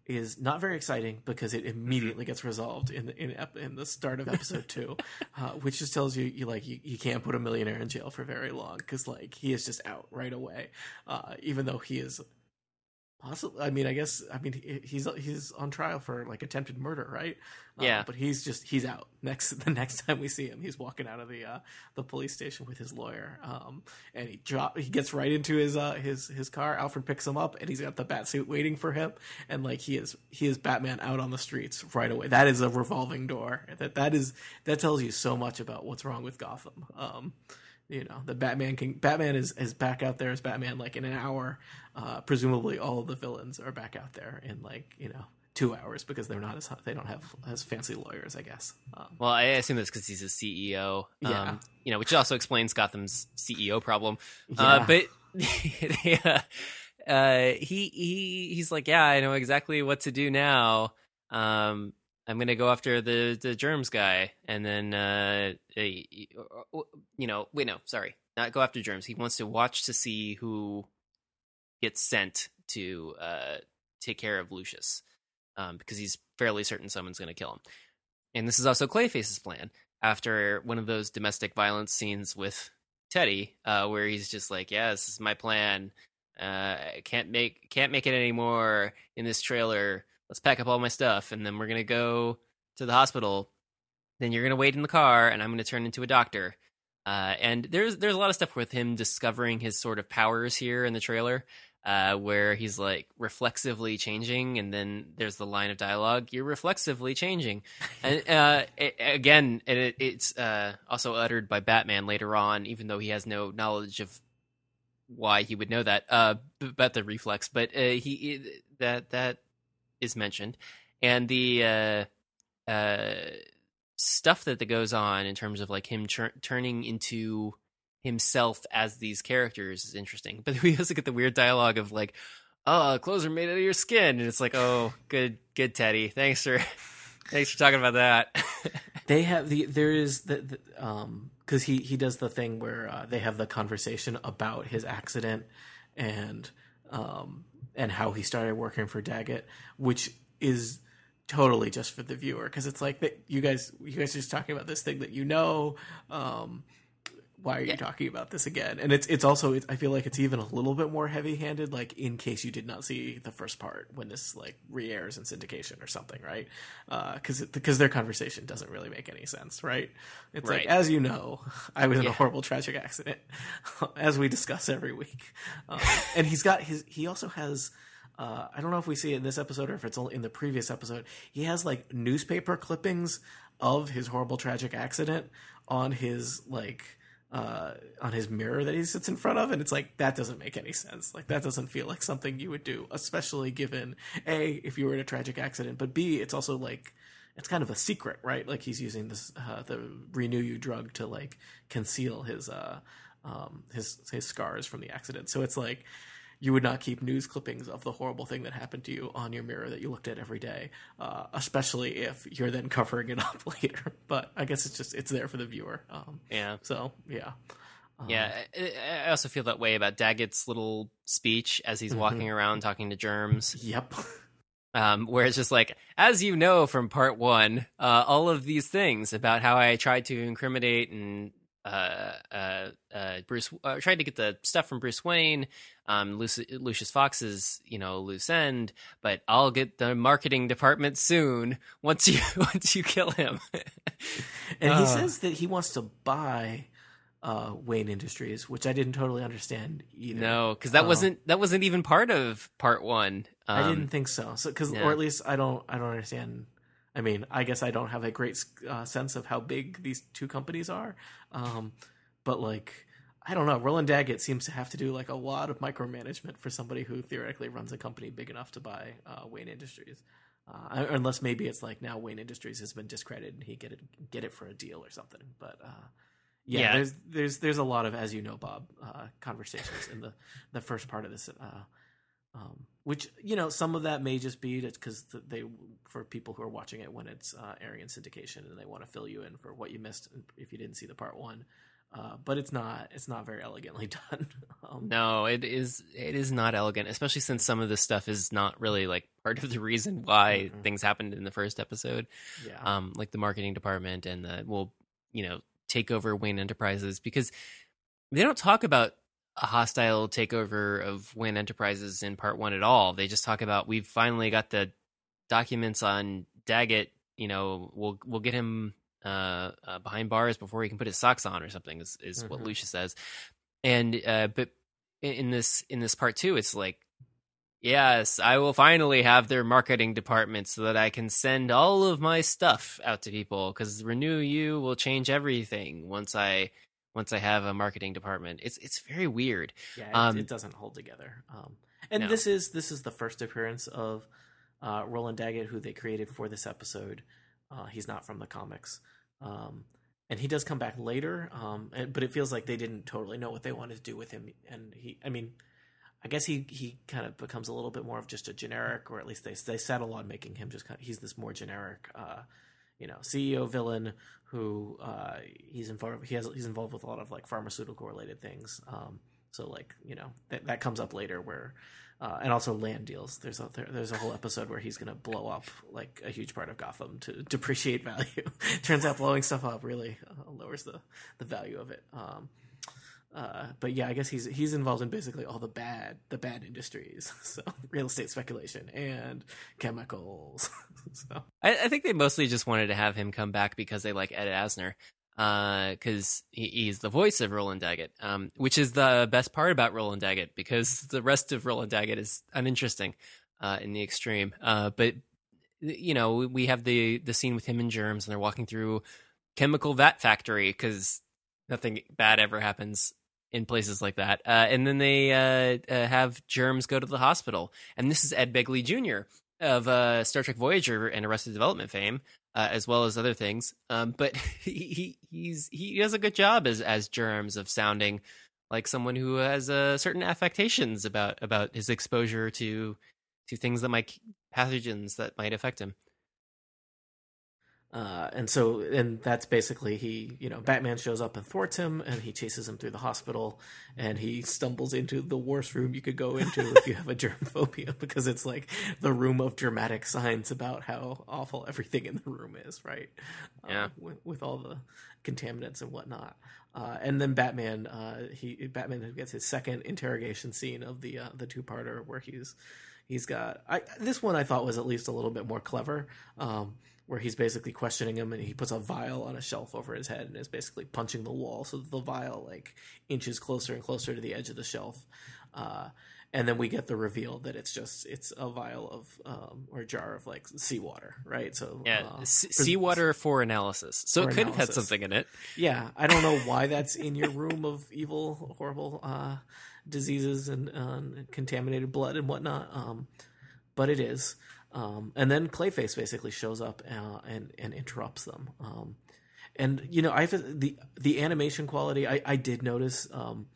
is not very exciting because it immediately gets resolved in the, in, in the start of episode two, uh, which just tells you you like you, you can't put a millionaire in jail for very long because like he is just out right away, uh, even though he is Possibly, I mean, I guess, I mean, he's he's on trial for like attempted murder, right? Uh, yeah, uh, but he's just he's out. Next, the next time we see him, he's walking out of the uh, the police station with his lawyer, um, and he drop he gets right into his uh, his his car. Alfred picks him up, and he's got the bat suit waiting for him, and like he is he is Batman out on the streets right away. That is a revolving door. That that is that tells you so much about what's wrong with Gotham. Um, you know the batman can batman is is back out there as batman like in an hour. Uh presumably all of the villains are back out there in like you know two hours because they're not as they don't have as fancy lawyers i guess. Um, well i assume that's because he's a ceo yeah. Um, you know which also explains gotham's ceo problem. Uh, yeah. uh, but yeah, uh, he he he's like yeah i know exactly what to do now. Um I'm gonna go after the the germs guy, and then uh, you know, wait, no, sorry, not go after germs. He wants to watch to see who gets sent to uh, take care of Lucius, um, because he's fairly certain someone's gonna kill him. And this is also Clayface's plan after one of those domestic violence scenes with Teddy, uh, where he's just like, "Yeah, this is my plan. Uh, can't make can't make it anymore in this trailer." Let's pack up all my stuff and then we're gonna go to the hospital. Then you're gonna wait in the car and I'm gonna turn into a doctor. Uh, and there's there's a lot of stuff with him discovering his sort of powers here in the trailer, uh, where he's like reflexively changing, and then there's the line of dialogue: "You're reflexively changing," and uh, it, again, it, it's uh, also uttered by Batman later on, even though he has no knowledge of why he would know that uh, about the reflex. But uh, he that that is mentioned, and the uh, uh, stuff that, that goes on in terms of like him turning into himself as these characters is interesting. But we also get the weird dialogue of like, "Oh, clothes are made out of your skin," and it's like, "Oh, good, good, Teddy. Thanks for." Thanks for talking about that. they have the there is the, the um because he he does the thing where uh, they have the conversation about his accident and um and how he started working for Daggett, which is totally just for the viewer. Because it's like that you guys you guys are just talking about this thing that you know um why are you yeah. talking about this again? And it's it's also I feel like it's even a little bit more heavy handed, like in case you did not see the first part when this like re-airs in syndication or something, right? Because uh, because their conversation doesn't really make any sense, right? It's right. like as you know, I was in yeah. a horrible tragic accident, as we discuss every week, um, and he's got his he also has uh, I don't know if we see it in this episode or if it's only in the previous episode. He has like newspaper clippings of his horrible tragic accident on his like uh, on his mirror that he sits in front of, and it's like that doesn't make any sense. Like that doesn't feel like something you would do, especially given a if you were in a tragic accident, but b it's also like it's kind of a secret, right? Like he's using this uh, the renew you drug to like conceal his uh um his his scars from the accident. So it's like you would not keep news clippings of the horrible thing that happened to you on your mirror that you looked at every day, uh, especially if you're then covering it up later. But I guess it's just it's there for the viewer. Um, Yeah. so yeah, um, Yeah, I, I also feel that way about Daggett's little speech as he's walking around talking to germs, Yep. um, where it's just like, as you know from part one, uh, all of these things about how I tried to incriminate and uh, uh, uh, Bruce uh, tried to get the stuff from Bruce Wayne, um, Luci- Lucius Fox's, you know, loose end, but I'll get the marketing department soon once you once you kill him. And he Uh. says that he wants to buy uh, Wayne Industries, which I didn't totally understand either. no, because that Oh. wasn't that wasn't even part of part one. I Um, didn't think so. So because, yeah. or at least I don't, I don't understand. I mean, I guess I don't have a great uh, sense of how big these two companies are. Um, but like, I don't know. Roland Daggett seems to have to do like a lot of micromanagement for somebody who theoretically runs a company big enough to buy uh, Wayne Industries. Uh, unless maybe it's like now Wayne Industries has been discredited and he get it get it for a deal or something. But uh, yeah, Yeah. there's there's there's a lot of as you know, Bob, uh, conversations in the the first part of this. Uh, um, which you know some of that may just be because they for people who are watching it when it's uh, airing in syndication and they want to fill you in for what you missed if you didn't see the part one uh, but it's not it's not very elegantly done um, No, it is it is not elegant, especially since some of this stuff is not really like part of the reason why Mhm. things happened in the first episode. yeah Um, like the marketing department and the will you know take over Wayne Enterprises because they don't talk about a hostile takeover of Wayne Enterprises in part one at all. They just talk about we've finally got the documents on Daggett. You know, we'll we'll get him uh, uh, behind bars before he can put his socks on or something. Is is what Mhm. Lucius says. And uh, but in- this in this part two, it's like. Yes, I will finally have their marketing department so that I can send all of my stuff out to people because Renew You will change everything once I once I have a marketing department. It's it's very weird. yeah it, um, it doesn't hold together um, and No. this is this is the first appearance of uh, Roland Daggett who they created for this episode uh, he's not from the comics um, and he does come back later um, and, but it feels like they didn't totally know what they wanted to do with him and he I mean I guess he he kind of becomes a little bit more of just a generic, or at least they they settle on making him just kind of, he's this more generic, uh, you know, CEO villain who uh, he's involved he has he's involved with a lot of like pharmaceutical related things. Um, so like you know that that comes up later where. Uh, and also land deals. There's a there, there's a whole episode where he's gonna blow up like a huge part of Gotham to depreciate value. Turns out blowing stuff up really uh, lowers the the value of it. Um, uh, but yeah, I guess he's he's involved in basically all the bad the bad industries, so real estate speculation and chemicals. so I, I think they mostly just wanted to have him come back because they like Ed Asner, because he, he's the voice of Roland Daggett, um, which is the best part about Roland Daggett because the rest of Roland Daggett is uninteresting uh, in the extreme. Uh, but you know, we have the the scene with him and Germs, and they're walking through chemical vat factory because nothing bad ever happens in places like that. Uh, and then they uh, uh, have Germs go to the hospital, and this is Ed Begley Jr. of uh, Star Trek Voyager and Arrested Development fame, uh, as well as other things. Um, but he, he he's he does a good job as as Germs of sounding like someone who has uh, certain affectations about about his exposure to to things that might pathogens that might affect him. Uh, and so, and that's basically he, you know, Batman shows up and thwarts him, and he chases him through the hospital, and he stumbles into the worst room you could go into if you have a germ phobia, because it's like the room of dramatic signs about how awful everything in the room is, right? Yeah. Uh, with, with all the contaminants and whatnot. Uh, and then Batman, uh, he Batman gets his second interrogation scene of the uh, the two parter where he's he's got I, this one I thought was at least a little bit more clever. Um, where he's basically questioning him and he puts a vial on a shelf over his head and is basically punching the wall so that the vial like inches closer and closer to the edge of the shelf Uh, and then we get the reveal that it's just it's a vial of um, or a jar of like seawater, right? So Yeah, uh, seawater for analysis. So For it could have had something in it. yeah, I don't know why that's in your room of evil, horrible uh, diseases and uh, contaminated blood and whatnot. Um, but it is. Um, and then Clayface basically shows up uh, and and interrupts them. Um, and you know, I the the animation quality. I I did notice um,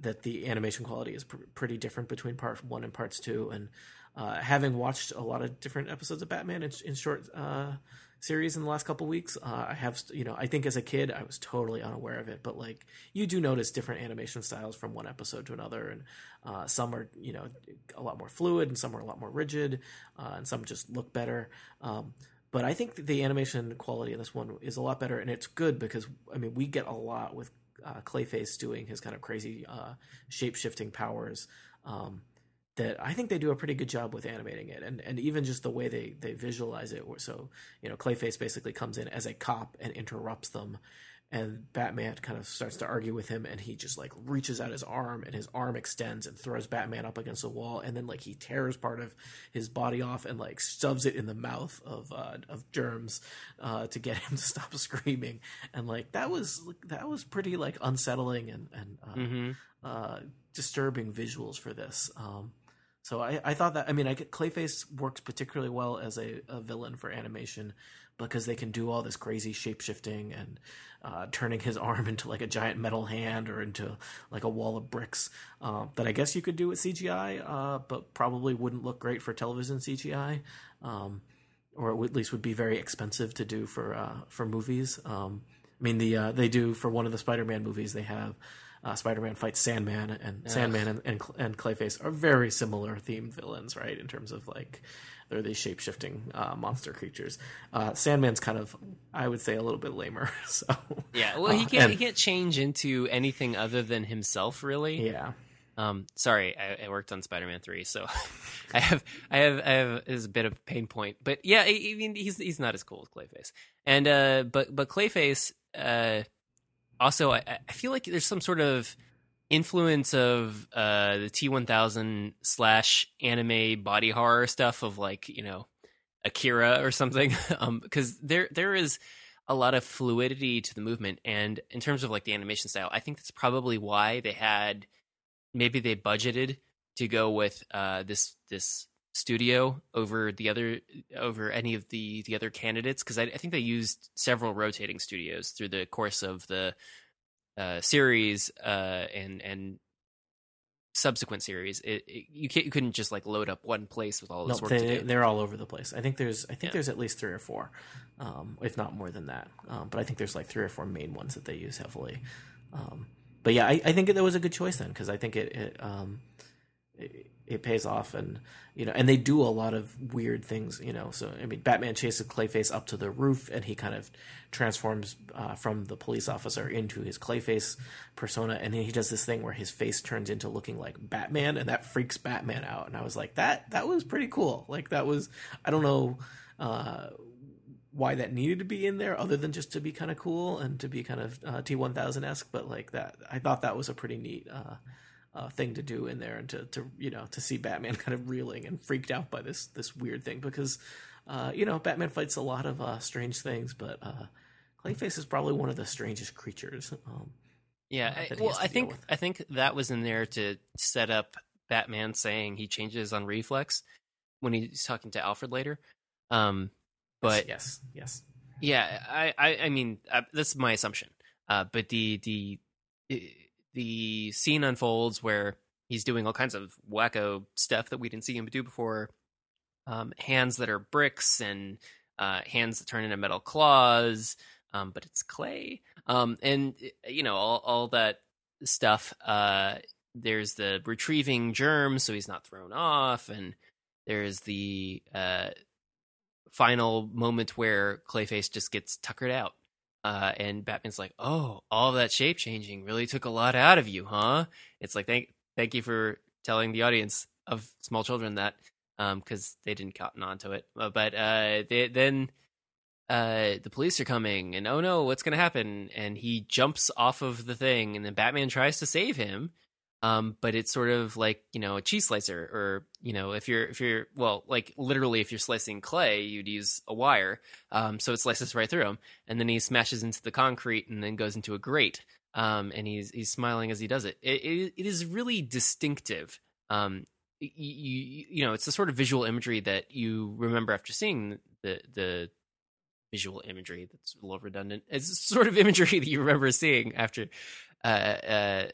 that the animation quality is pr- pretty different between part one and parts two. And uh, having watched a lot of different episodes of Batman in, in short uh, series in the last couple weeks, uh, I have you know I think as a kid I was totally unaware of it, but like you do notice different animation styles from one episode to another, and uh, some are you know a lot more fluid, and some are a lot more rigid, uh, and some just look better. Um, but I think the animation quality in this one is a lot better, and it's good because I mean we get a lot with uh, Clayface doing his kind of crazy uh, shape shifting powers. Um, that I think they do a pretty good job with animating it, and and even just the way they they visualize it. So you know, Clayface basically comes in as a cop and interrupts them, and Batman kind of starts to argue with him, and he just like reaches out his arm, and his arm extends and throws Batman up against the wall, and then like he tears part of his body off and like shoves it in the mouth of uh, of Germs uh, to get him to stop screaming, and like that was that was pretty like unsettling and and uh, hmm uh, disturbing visuals for this. Um, so I, I thought that I mean I get Clayface works particularly well as a, a villain for animation because they can do all this crazy shape shifting and uh, turning his arm into like a giant metal hand or into like a wall of bricks uh, that I guess you could do with CGI, uh, but probably wouldn't look great for television CGI, um, or at least would be very expensive to do for uh, for movies. Um, I mean the uh, they do for one of the Spider-Man movies they have uh, Spider-Man fights Sandman, and Sandman and, and and Clayface are very similar themed villains, right? In terms of like they're these shape shifting uh, monster creatures. Uh, Sandman's kind of, I would say, a little bit lamer. So Yeah, well, he Uh, can't and- he can't change into anything other than himself, really. yeah, Um, sorry, I, I worked on Spider Man three, so I have I have I have is a bit of a pain point. But yeah, I, I mean he's he's not as cool as Clayface, and uh, but but Clayface uh, also I, I feel like there's some sort of influence of uh the T one thousand slash anime body horror stuff of like you know Akira or something, um, because there there is a lot of fluidity to the movement, and in terms of like the animation style, I think that's probably why they had maybe they budgeted to go with uh, this this studio over the other over any of the the other candidates because I, I think they used several rotating studios through the course of the uh, series uh, and and subsequent series. It, it, you can't you couldn't just like load up one place with all no, this work to they, do. they're all over the place. I think there's, I think Yeah. there's at least three or four, um, if not more than that. Um, but I think there's like three or four main ones that they use heavily. Um, but yeah, I, I think that was a good choice then because I think it, it um, it, pays off and you know and they do a lot of weird things you know. So i mean batman chases clayface up to the roof and he kind of transforms uh, from the police officer into his clayface persona. And he does this thing where his face turns into looking like batman and that freaks batman out. And i was like that that was pretty cool. Like that was i don't know uh why that needed to be in there other than just to be kind of cool and to be kind of uh, T1000 esque, but like that, I thought that was a pretty neat uh, thing to do in there and to, to, you know, to see Batman kind of reeling and freaked out by this, this weird thing because, uh, you know, Batman fights a lot of uh, strange things, but uh, Clayface is probably one of the strangest creatures. Um, Yeah, uh, I, well, I think with. I think that was in there to set up Batman saying he changes on reflex when he's talking to Alfred later. Um, but yes, yes. yeah, I, I, I mean, uh, that's my assumption. Uh, but the the the scene unfolds where he's doing all kinds of wacko stuff that we didn't see him do before. Um, hands that are bricks and uh, hands that turn into metal claws, um, but it's clay. Um, and you know all all that stuff. Uh, there's the retrieving germs, so he's not thrown off, and there's the uh, final moment where Clayface just gets tuckered out. Uh, and Batman's like, "Oh, all that shape changing really took a lot out of you, huh?" It's like, "Thank, thank you for telling the audience of small children that, because they didn't cotton on to it." Uh, But uh, they, then uh, the police are coming, and oh no, what's gonna happen? And he jumps off of the thing, and then Batman tries to save him, Um, but it's sort of like you know a cheese slicer, or you know if you're if you're well like literally if you're slicing clay, you'd use a wire. Um, so it slices right through him, and then he smashes into the concrete and then goes into a grate. Um, and he's he's smiling as he does it. It it, it is really distinctive. Um, you, you you know it's the sort of visual imagery that you remember after seeing the the visual imagery that's a little redundant. It's sort of imagery that you remember seeing after uh, uh,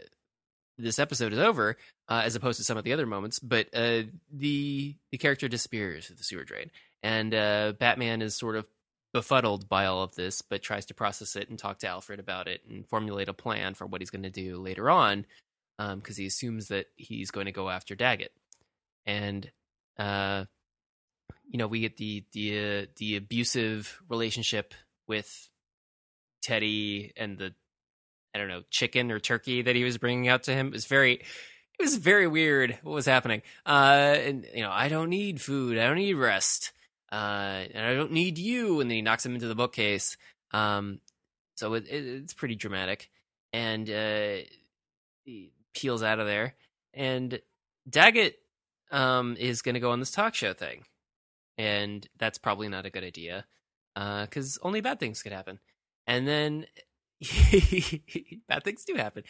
this episode is over, uh, as opposed to some of the other moments. But uh, the the character disappears with the sewer drain, and uh, Batman is sort of befuddled by all of this, but tries to process it and talk to Alfred about it and formulate a plan for what he's going to do later on, because um, he assumes that he's going to go after Daggett, and uh, you know we get the the uh, the abusive relationship with Teddy and the I don't know chicken or turkey that he was bringing out to him. It was very it was very weird what was happening. Uh, and you know I don't need food. I don't need rest. Uh, and I don't need you. And then he knocks him into the bookcase. Um, so it, it, it's pretty dramatic. And uh, he peels out of there. And Daggett um, is going to go on this talk show thing and that's probably not a good idea because uh, only bad things could happen. And then bad things do happen.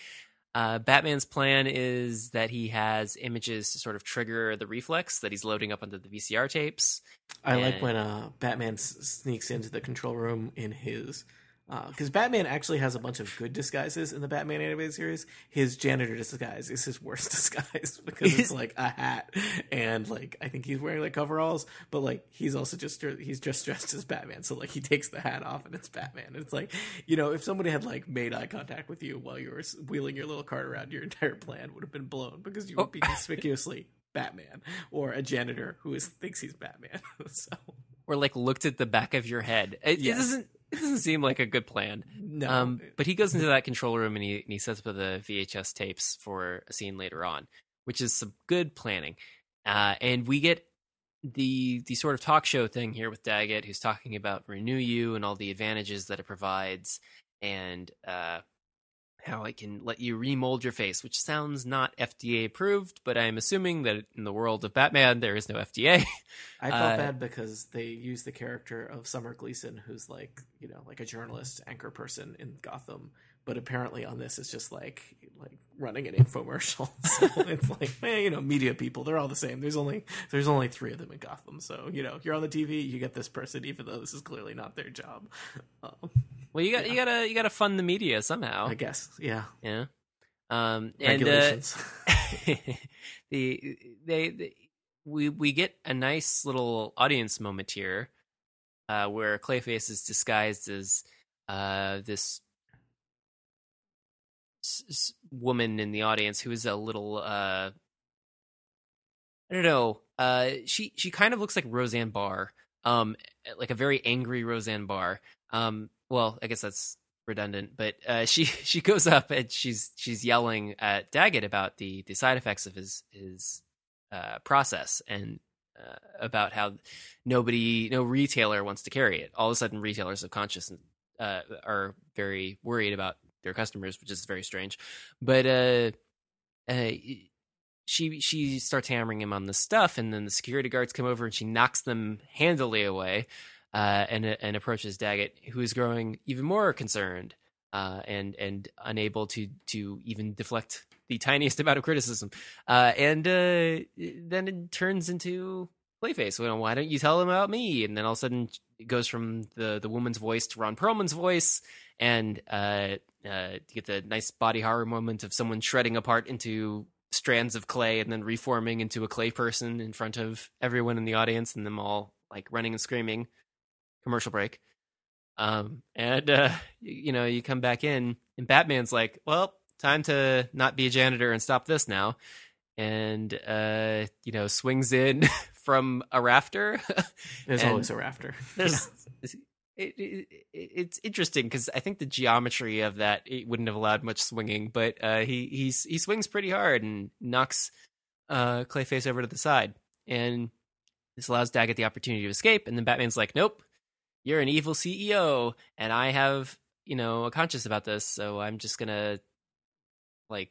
Uh, Batman's plan is that he has images to sort of trigger the reflex that he's loading up onto the VCR tapes. I and... like when uh, Batman s- sneaks into the control room in his because uh, Batman actually has a bunch of good disguises in the Batman animated series. His janitor disguise is his worst disguise because it's like a hat and like I think he's wearing like coveralls, but like he's also just he's just dressed as Batman. So like he takes the hat off and it's Batman. It's like you know if somebody had like made eye contact with you while you were wheeling your little cart around, your entire plan would have been blown because you would be oh. conspicuously Batman or a janitor who is thinks he's Batman. so or like looked at the back of your head. It, yes. it doesn't it doesn't seem like a good plan. No. Um, but he goes into that control room and he, and he sets up the VHS tapes for a scene later on, which is some good planning. Uh, and we get the the sort of talk show thing here with Daggett, who's talking about Renew You and all the advantages that it provides, and uh, how it can let you remold your face, which sounds not FDA approved, but I'm assuming that in the world of Batman, there is no FDA. I felt uh, bad because they use the character of Summer Gleason, who's like, you know, like a journalist anchor person in Gotham. But apparently on this, it's just like like running an infomercial. So it's like, man, you know, media people, they're all the same. There's only there's only three of them in Gotham. So, you know, you're on the TV, you get this person, even though this is clearly not their job. Um, well, you got yeah. you gotta you gotta fund the media somehow. I guess, yeah, yeah. Um, and uh, the they, they we we get a nice little audience moment here, uh, where Clayface is disguised as uh, this s- woman in the audience who is a little uh, I don't know. Uh, she she kind of looks like Roseanne Barr, um, like a very angry Roseanne Barr. Um, well, I guess that's redundant, but uh, she she goes up and she's she's yelling at Daggett about the the side effects of his his uh, process and uh, about how nobody no retailer wants to carry it. All of a sudden, retailers of consciousness uh, are very worried about their customers, which is very strange. But uh, uh, she she starts hammering him on the stuff, and then the security guards come over and she knocks them handily away uh, and and approaches Daggett, who is growing even more concerned uh, and and unable to to even deflect the tiniest amount of criticism. Uh, and uh, then it turns into Clayface. Well, why don't you tell him about me? And then all of a sudden it goes from the the woman's voice to Ron Perlman's voice, and uh, uh, you get the nice body horror moment of someone shredding apart into strands of clay and then reforming into a clay person in front of everyone in the audience, and them all like running and screaming commercial break. Um, and uh, you know, you come back in, and Batman's like, "Well, time to not be a janitor and stop this now." And uh, you know, swings in from a rafter. There's always a rafter. There's. It, it, it's interesting because I think the geometry of that it wouldn't have allowed much swinging, but uh, he he's he swings pretty hard and knocks uh, Clayface over to the side, and this allows Daggett the opportunity to escape. And then Batman's like, "Nope, you're an evil CEO and I have, you know, a conscience about this, so I'm just gonna like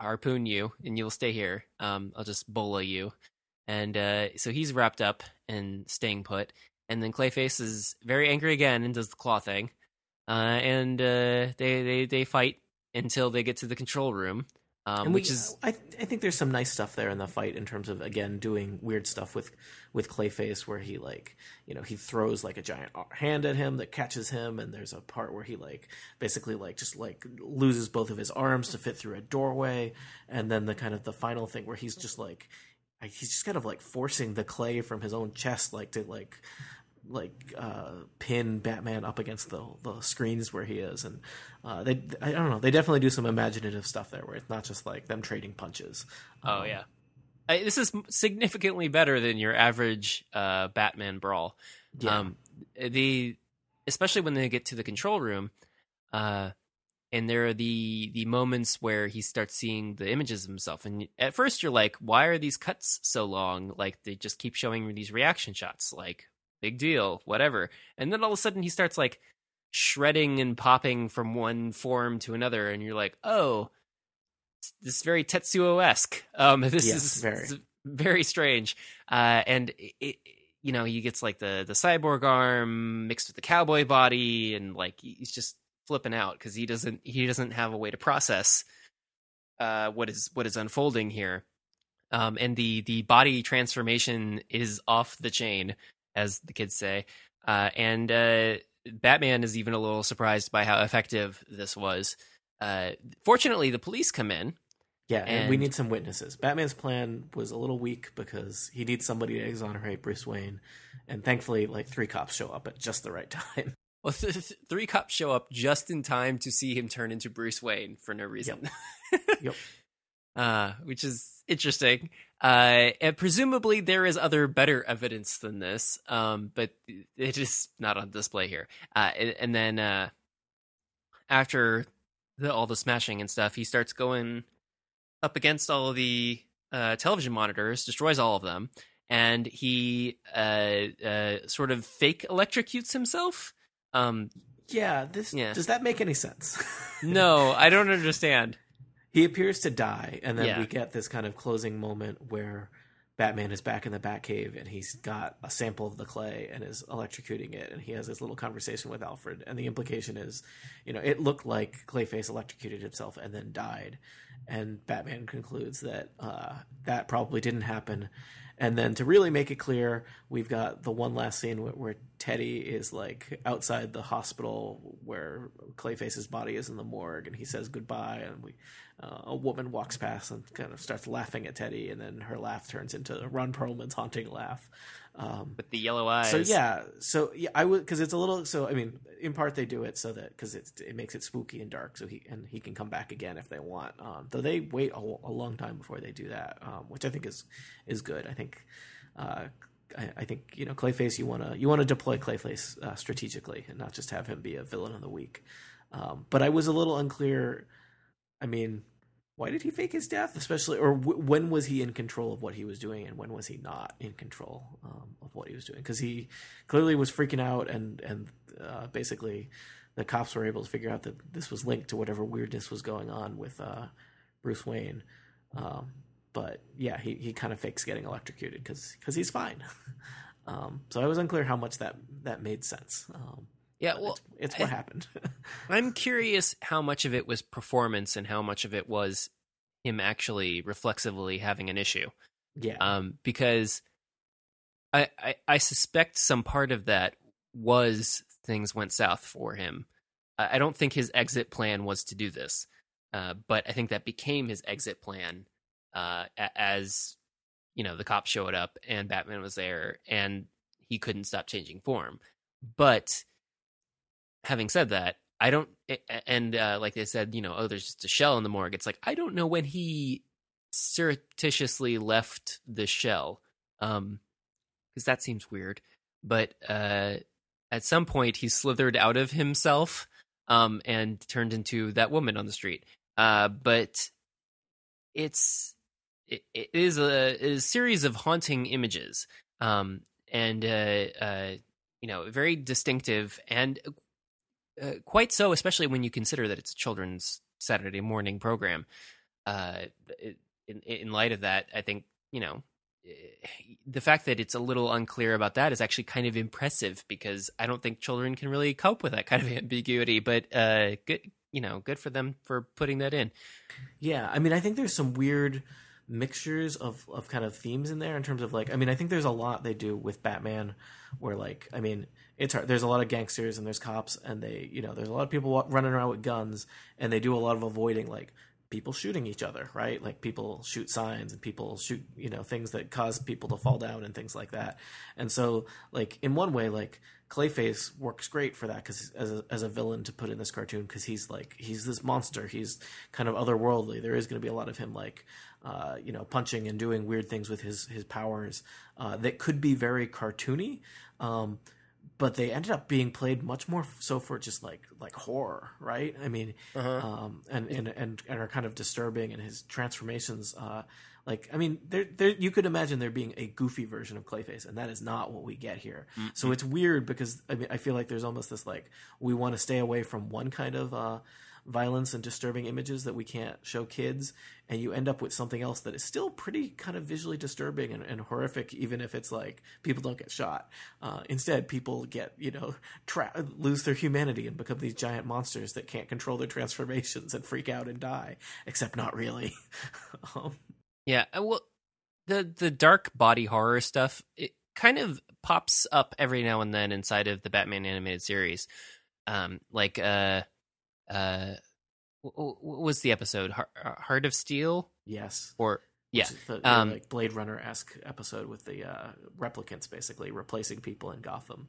harpoon you and you'll stay here. Um, I'll just bola you. And uh, so he's wrapped up and staying put. And then Clayface is very angry again and does the claw thing. Uh, and uh, they, they they fight until they get to the control room. Um, we, which is I, I think there's some nice stuff there in the fight in terms of again doing weird stuff with with Clayface where he like you know he throws like a giant hand at him that catches him and there's a part where he like basically like just like loses both of his arms to fit through a doorway and then the kind of the final thing where he's just like he's just kind of like forcing the clay from his own chest like to like like uh, pin Batman up against the the screens where he is, and uh, they I don't know they definitely do some imaginative stuff there where it's not just like them trading punches. Oh Um, yeah, I, this is significantly better than your average uh, Batman brawl. Yeah. Um, the especially when they get to the control room, uh, and there are the the moments where he starts seeing the images of himself, and at first you're like, why are these cuts so long? Like they just keep showing these reaction shots, like big deal, whatever. And then all of a sudden he starts like shredding and popping from one form to another, and you're like, oh, this is very Tetsuo esque. Um, this Yeah, is very. very strange. Uh, and it, it, you know, he gets like the the cyborg arm mixed with the cowboy body, and like he's just flipping out because he doesn't he doesn't have a way to process uh, what is what is unfolding here. Um, and the the body transformation is off the chain, as the kids say. Uh, and uh, Batman is even a little surprised by how effective this was. Uh, fortunately, the police come in. Yeah, and, we need some witnesses. Batman's plan was a little weak because he needs somebody to exonerate Bruce Wayne, and thankfully, like three cops show up at just the right time. Well, th- th- three cops show up just in time to see him turn into Bruce Wayne for no reason. Yep. Uh, which is interesting. Uh, and presumably there is other better evidence than this, um, but it is not on display here. Uh, and, and then uh, after the, all the smashing and stuff, he starts going up against all of the uh, television monitors, destroys all of them, and he uh, uh, sort of fake electrocutes himself. Um, yeah, this Yeah. does that make any sense? no, I don't understand. He appears to die, and then Yeah. we get this kind of closing moment where Batman is back in the Batcave and he's got a sample of the clay and is electrocuting it, and he has this little conversation with Alfred, and the implication is, you know, it looked like Clayface electrocuted himself and then died, and Batman concludes that uh, that probably didn't happen. And then to really make it clear, we've got the one last scene where, where Teddy is like outside the hospital where Clayface's body is in the morgue, and he says goodbye, and we uh, a woman walks past and kind of starts laughing at Teddy, and then her laugh turns into Ron Perlman's haunting laugh. Um, With the yellow eyes. so yeah, so yeah, I would because it's a little. So I mean, in part they do it so that because it it makes it spooky and dark, so he and he can come back again if they want. Um, though they wait a, a long time before they do that, um, which I think is is good. I think. Uh, I, I think you know Clayface. You want to you want to deploy Clayface uh, strategically and not just have him be a villain of the week. Um, but I was a little unclear. I mean, why did he fake his death? Especially, or w- when was he in control of what he was doing, and when was he not in control um, of what he was doing? Because he clearly was freaking out, and and uh, basically, the cops were able to figure out that this was linked to whatever weirdness was going on with uh, Bruce Wayne. Um, but yeah, he, he kind of fakes getting electrocuted because he's fine. um, so I was unclear how much that that made sense. Um, yeah, well, it's, it's what I- happened. I'm curious how much of it was performance and how much of it was him actually reflexively having an issue. yeah, Um, because I, I I suspect some part of that was things went south for him. I I don't think his exit plan was to do this, uh, but I think that became his exit plan uh, as you know the cops showed up and Batman was there and he couldn't stop changing form. But having said that, I don't, and uh, like they said, you know, oh, there's just a shell in the morgue. It's like I don't know when he surreptitiously left the shell, um, because that seems weird. But uh, at some point, he slithered out of himself, um, and turned into that woman on the street. Uh, but it's it, it is a, a series of haunting images, um, and uh, uh, you know, very distinctive and uh, quite so, especially when you consider that it's a children's Saturday morning program. uh, in in light of that, I think you know the fact that it's a little unclear about that is actually kind of impressive because I don't think children can really cope with that kind of ambiguity. But uh, good, you know, good for them for putting that in. Yeah, I mean, I think there's some weird mixtures of of kind of themes in there in terms of like, I mean, I think there's a lot they do with Batman where like, I mean, it's hard. There's a lot of gangsters and there's cops and they, you know, there's a lot of people running around with guns and they do a lot of avoiding like people shooting each other, right? Like people shoot signs and people shoot, you know, things that cause people to fall down and things like that. And so, like in one way, like Clayface works great for that because as a, as a villain to put in this cartoon because he's like he's this monster. He's kind of otherworldly. There is going to be a lot of him like. Uh, you know, punching and doing weird things with his his powers uh, that could be very cartoony, um, but they ended up being played much more so for just like like horror, right? I mean, uh-huh. um, and, and and and are kind of disturbing, and his transformations. Uh, like, I mean, there, there, you could imagine there being a goofy version of Clayface, and that is not what we get here. Mm-hmm. So it's weird because I mean, I feel like there's almost this like we want to stay away from one kind of uh, violence and disturbing images that we can't show kids and you end up with something else that is still pretty kind of visually disturbing and, and horrific even if it's like people don't get shot. Uh, instead people get you know tra- lose their humanity and become these giant monsters that can't control their transformations and freak out and die except not really. Um, yeah uh, well the the dark body horror stuff it kind of pops up every now and then inside of the batman animated series. Um like uh uh what was the episode uh, heart of steel? Yes. Or yeah the, um, like blade runner esque episode with the uh, replicants basically replacing people in gotham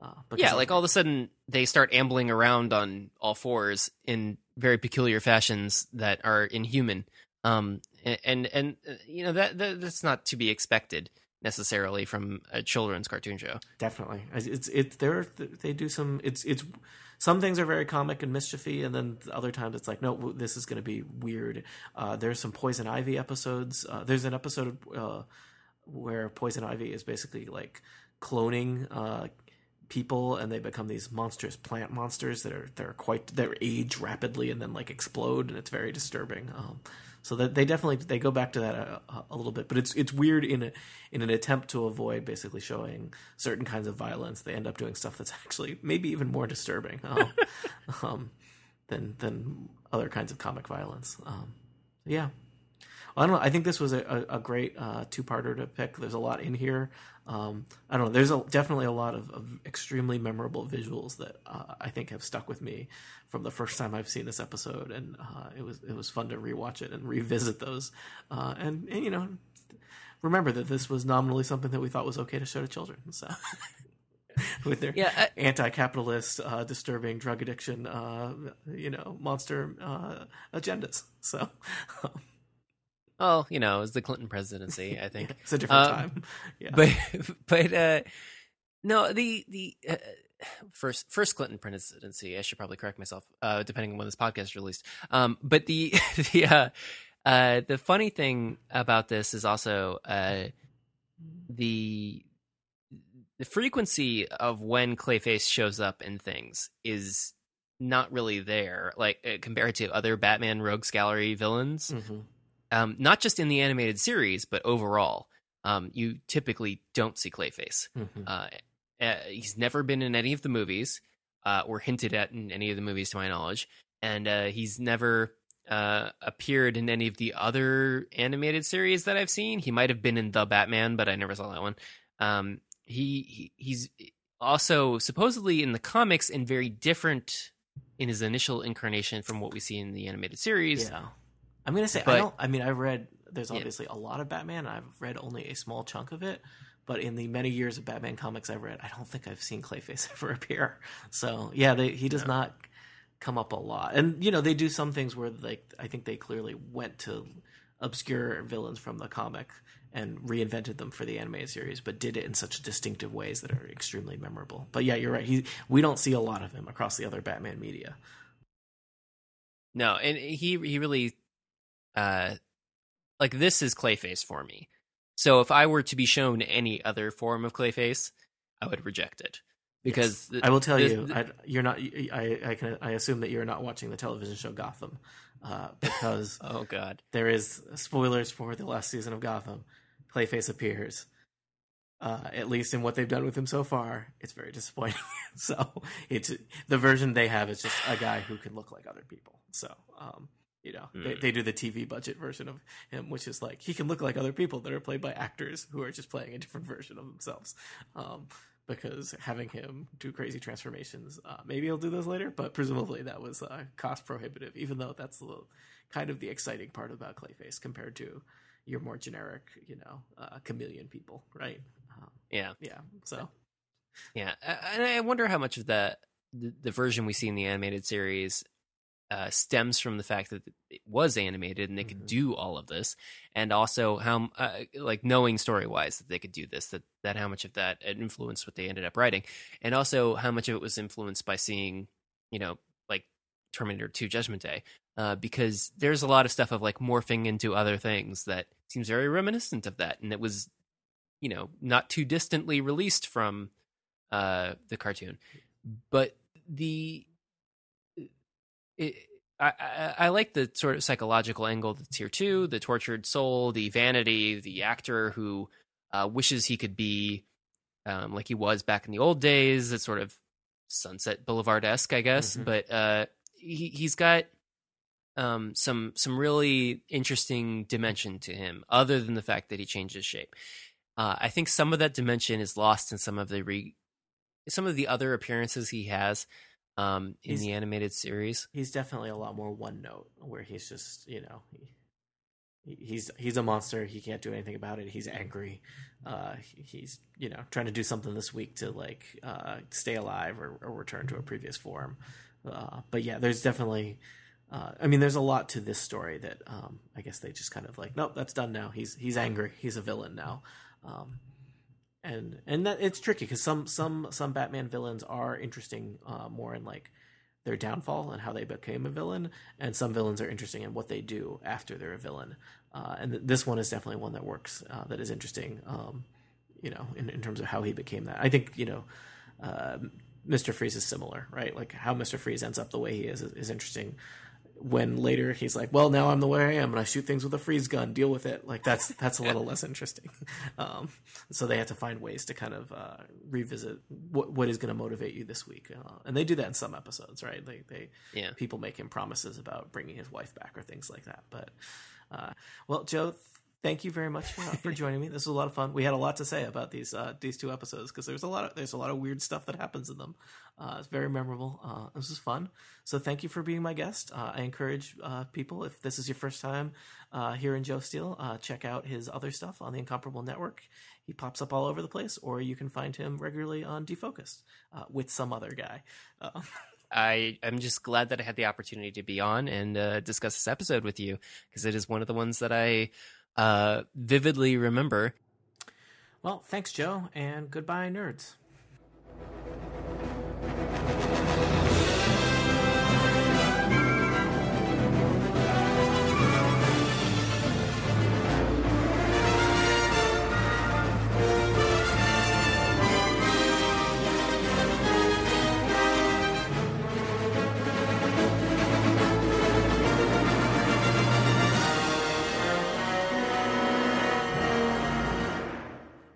uh, yeah like all of a sudden they start ambling around on all fours in very peculiar fashions that are inhuman. Um and and, and uh, you know that, that that's not to be expected necessarily from a children's cartoon show. Definitely. It's it's there they do some it's it's some things are very comic and mischiefy, and then other times it's like, no, this is going to be weird. Uh, there's some Poison Ivy episodes. Uh, there's an episode uh, where Poison Ivy is basically like cloning uh, people, and they become these monstrous plant monsters that are they're quite they age rapidly and then like explode, and it's very disturbing. Um, so that they definitely they go back to that a, a, little bit, but it's it's weird in a, in an attempt to avoid basically showing certain kinds of violence. They end up doing stuff that's actually maybe even more disturbing um, um, than than other kinds of comic violence. Um, yeah, I don't know. I think this was a, a, a great uh, two parter to pick. There's a lot in here. Um, I don't know. There's a, definitely a lot of, of extremely memorable visuals that uh, I think have stuck with me from the first time I've seen this episode, and uh, it was it was fun to rewatch it and revisit those, uh, and, and you know, remember that this was nominally something that we thought was okay to show to children. So. with their yeah, I, anti-capitalist, uh, disturbing drug addiction, uh, you know, monster uh, agendas. So, well, you know, it was the Clinton presidency. I think it's a different um, time. Yeah, but but uh, no, the the uh, first first Clinton presidency. I should probably correct myself, uh, depending on when this podcast is released. Um, but the the uh, uh, the funny thing about this is also uh, the the frequency of when Clayface shows up in things is not really there, like uh, compared to other Batman Rogues Gallery villains. Mm-hmm. Um, not just in the animated series, but overall. Um, you typically don't see Clayface. Mm-hmm. Uh, uh, he's never been in any of the movies, uh, or hinted at in any of the movies, to my knowledge, and uh, he's never uh, appeared in any of the other animated series that I've seen. He might have been in the Batman, but I never saw that one. Um, he, he he's also supposedly in the comics and very different in his initial incarnation from what we see in the animated series. Yeah. I'm gonna say but, I don't. I mean, I've read. There's obviously yeah. a lot of Batman. And I've read only a small chunk of it, but in the many years of Batman comics I've read, I don't think I've seen Clayface ever appear. So yeah, they, he does not come up a lot. And you know, they do some things where like I think they clearly went to obscure villains from the comic and reinvented them for the animated series, but did it in such distinctive ways that are extremely memorable. But yeah, you're right. He we don't see a lot of him across the other Batman media. No, and he he really uh like this is Clayface for me. So if I were to be shown any other form of Clayface, I would reject it because yes. I will tell you, I, you're not. I, I can. I assume that you're not watching the television show Gotham. uh, because oh god, there is spoilers for the last season of Gotham. Clayface appears. Uh, at least in what they've done with him so far, it's very disappointing. so it's the version they have is just a guy who can look like other people. So um, you know, mm. they, they do the TV budget version of him, which is like he can look like other people that are played by actors who are just playing a different version of themselves. Um, because having him do crazy transformations, uh, maybe he'll do those later, but presumably that was uh, cost prohibitive. Even though that's the kind of the exciting part about Clayface compared to your more generic, you know, uh, chameleon people, right? Um, yeah, yeah. So, yeah, and I wonder how much of that the, the version we see in the animated series uh, stems from the fact that it was animated and they could mm-hmm. do all of this, and also how uh, like knowing story wise that they could do this, that that how much of that influenced what they ended up writing, and also how much of it was influenced by seeing, you know, like Terminator Two Judgment Day, uh, because there's a lot of stuff of like morphing into other things that seems very reminiscent of that, and it was, you know, not too distantly released from uh, the cartoon, but the it, I, I, I, like the sort of psychological angle that's here too. The tortured soul, the vanity, the actor who uh, wishes he could be um, like he was back in the old days. It's sort of Sunset Boulevard esque, I guess. Mm-hmm. But uh, he he's got um, some some really interesting dimension to him, other than the fact that he changes shape. Uh, I think some of that dimension is lost in some of the re- some of the other appearances he has um, in he's, the animated series. He's definitely a lot more one note, where he's just you know he, he's he's a monster. He can't do anything about it. He's angry. Uh, he's you know trying to do something this week to like uh, stay alive or, or, return to a previous form. Uh, but yeah, there's definitely. Uh, I mean, there's a lot to this story that um, I guess they just kind of like, nope, that's done now. He's he's angry. He's a villain now. Um, and and that it's tricky because some some some Batman villains are interesting uh, more in like their downfall and how they became a villain, and some villains are interesting in what they do after they're a villain. Uh, and th- this one is definitely one that works uh, that is interesting. Um, you know, in, in terms of how he became that. I think you know. Mr. Um, Freeze is similar, right? Like how Mr. Freeze ends up the way he is is, is interesting when later he's like, "Well, now I'm the way I am, and I shoot things with a freeze gun. Deal with it." Like that's that's a little less interesting. Um, so they have to find ways to kind of uh, revisit what what is going to motivate you this week, uh, and they do that in some episodes, right? They they yeah. people make him promises about bringing his wife back or things like that. But uh, well, Joe, thank you very much for, for joining me. This was a lot of fun. We had a lot to say about these uh, these two episodes because there's a lot of there's a lot of weird stuff that happens in them. Uh, it's very memorable. Uh, this was fun. So thank you for being my guest. Uh, I encourage uh, people if this is your first time uh, here in Joe Steel, check out his other stuff on the Incomparable Network. He pops up all over the place, or you can find him regularly on Defocused with some other guy. I am just glad that I had the opportunity to be on and discuss this episode with you because it is one of the ones that I uh, vividly remember. Well, thanks, Joe, and goodbye, nerds.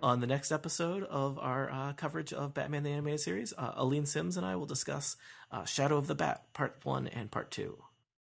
On the next episode of our uh, coverage of Batman the Animated Series, uh, Aline Sims and I will discuss uh, Shadow of the Bat, Part 1 and Part 2.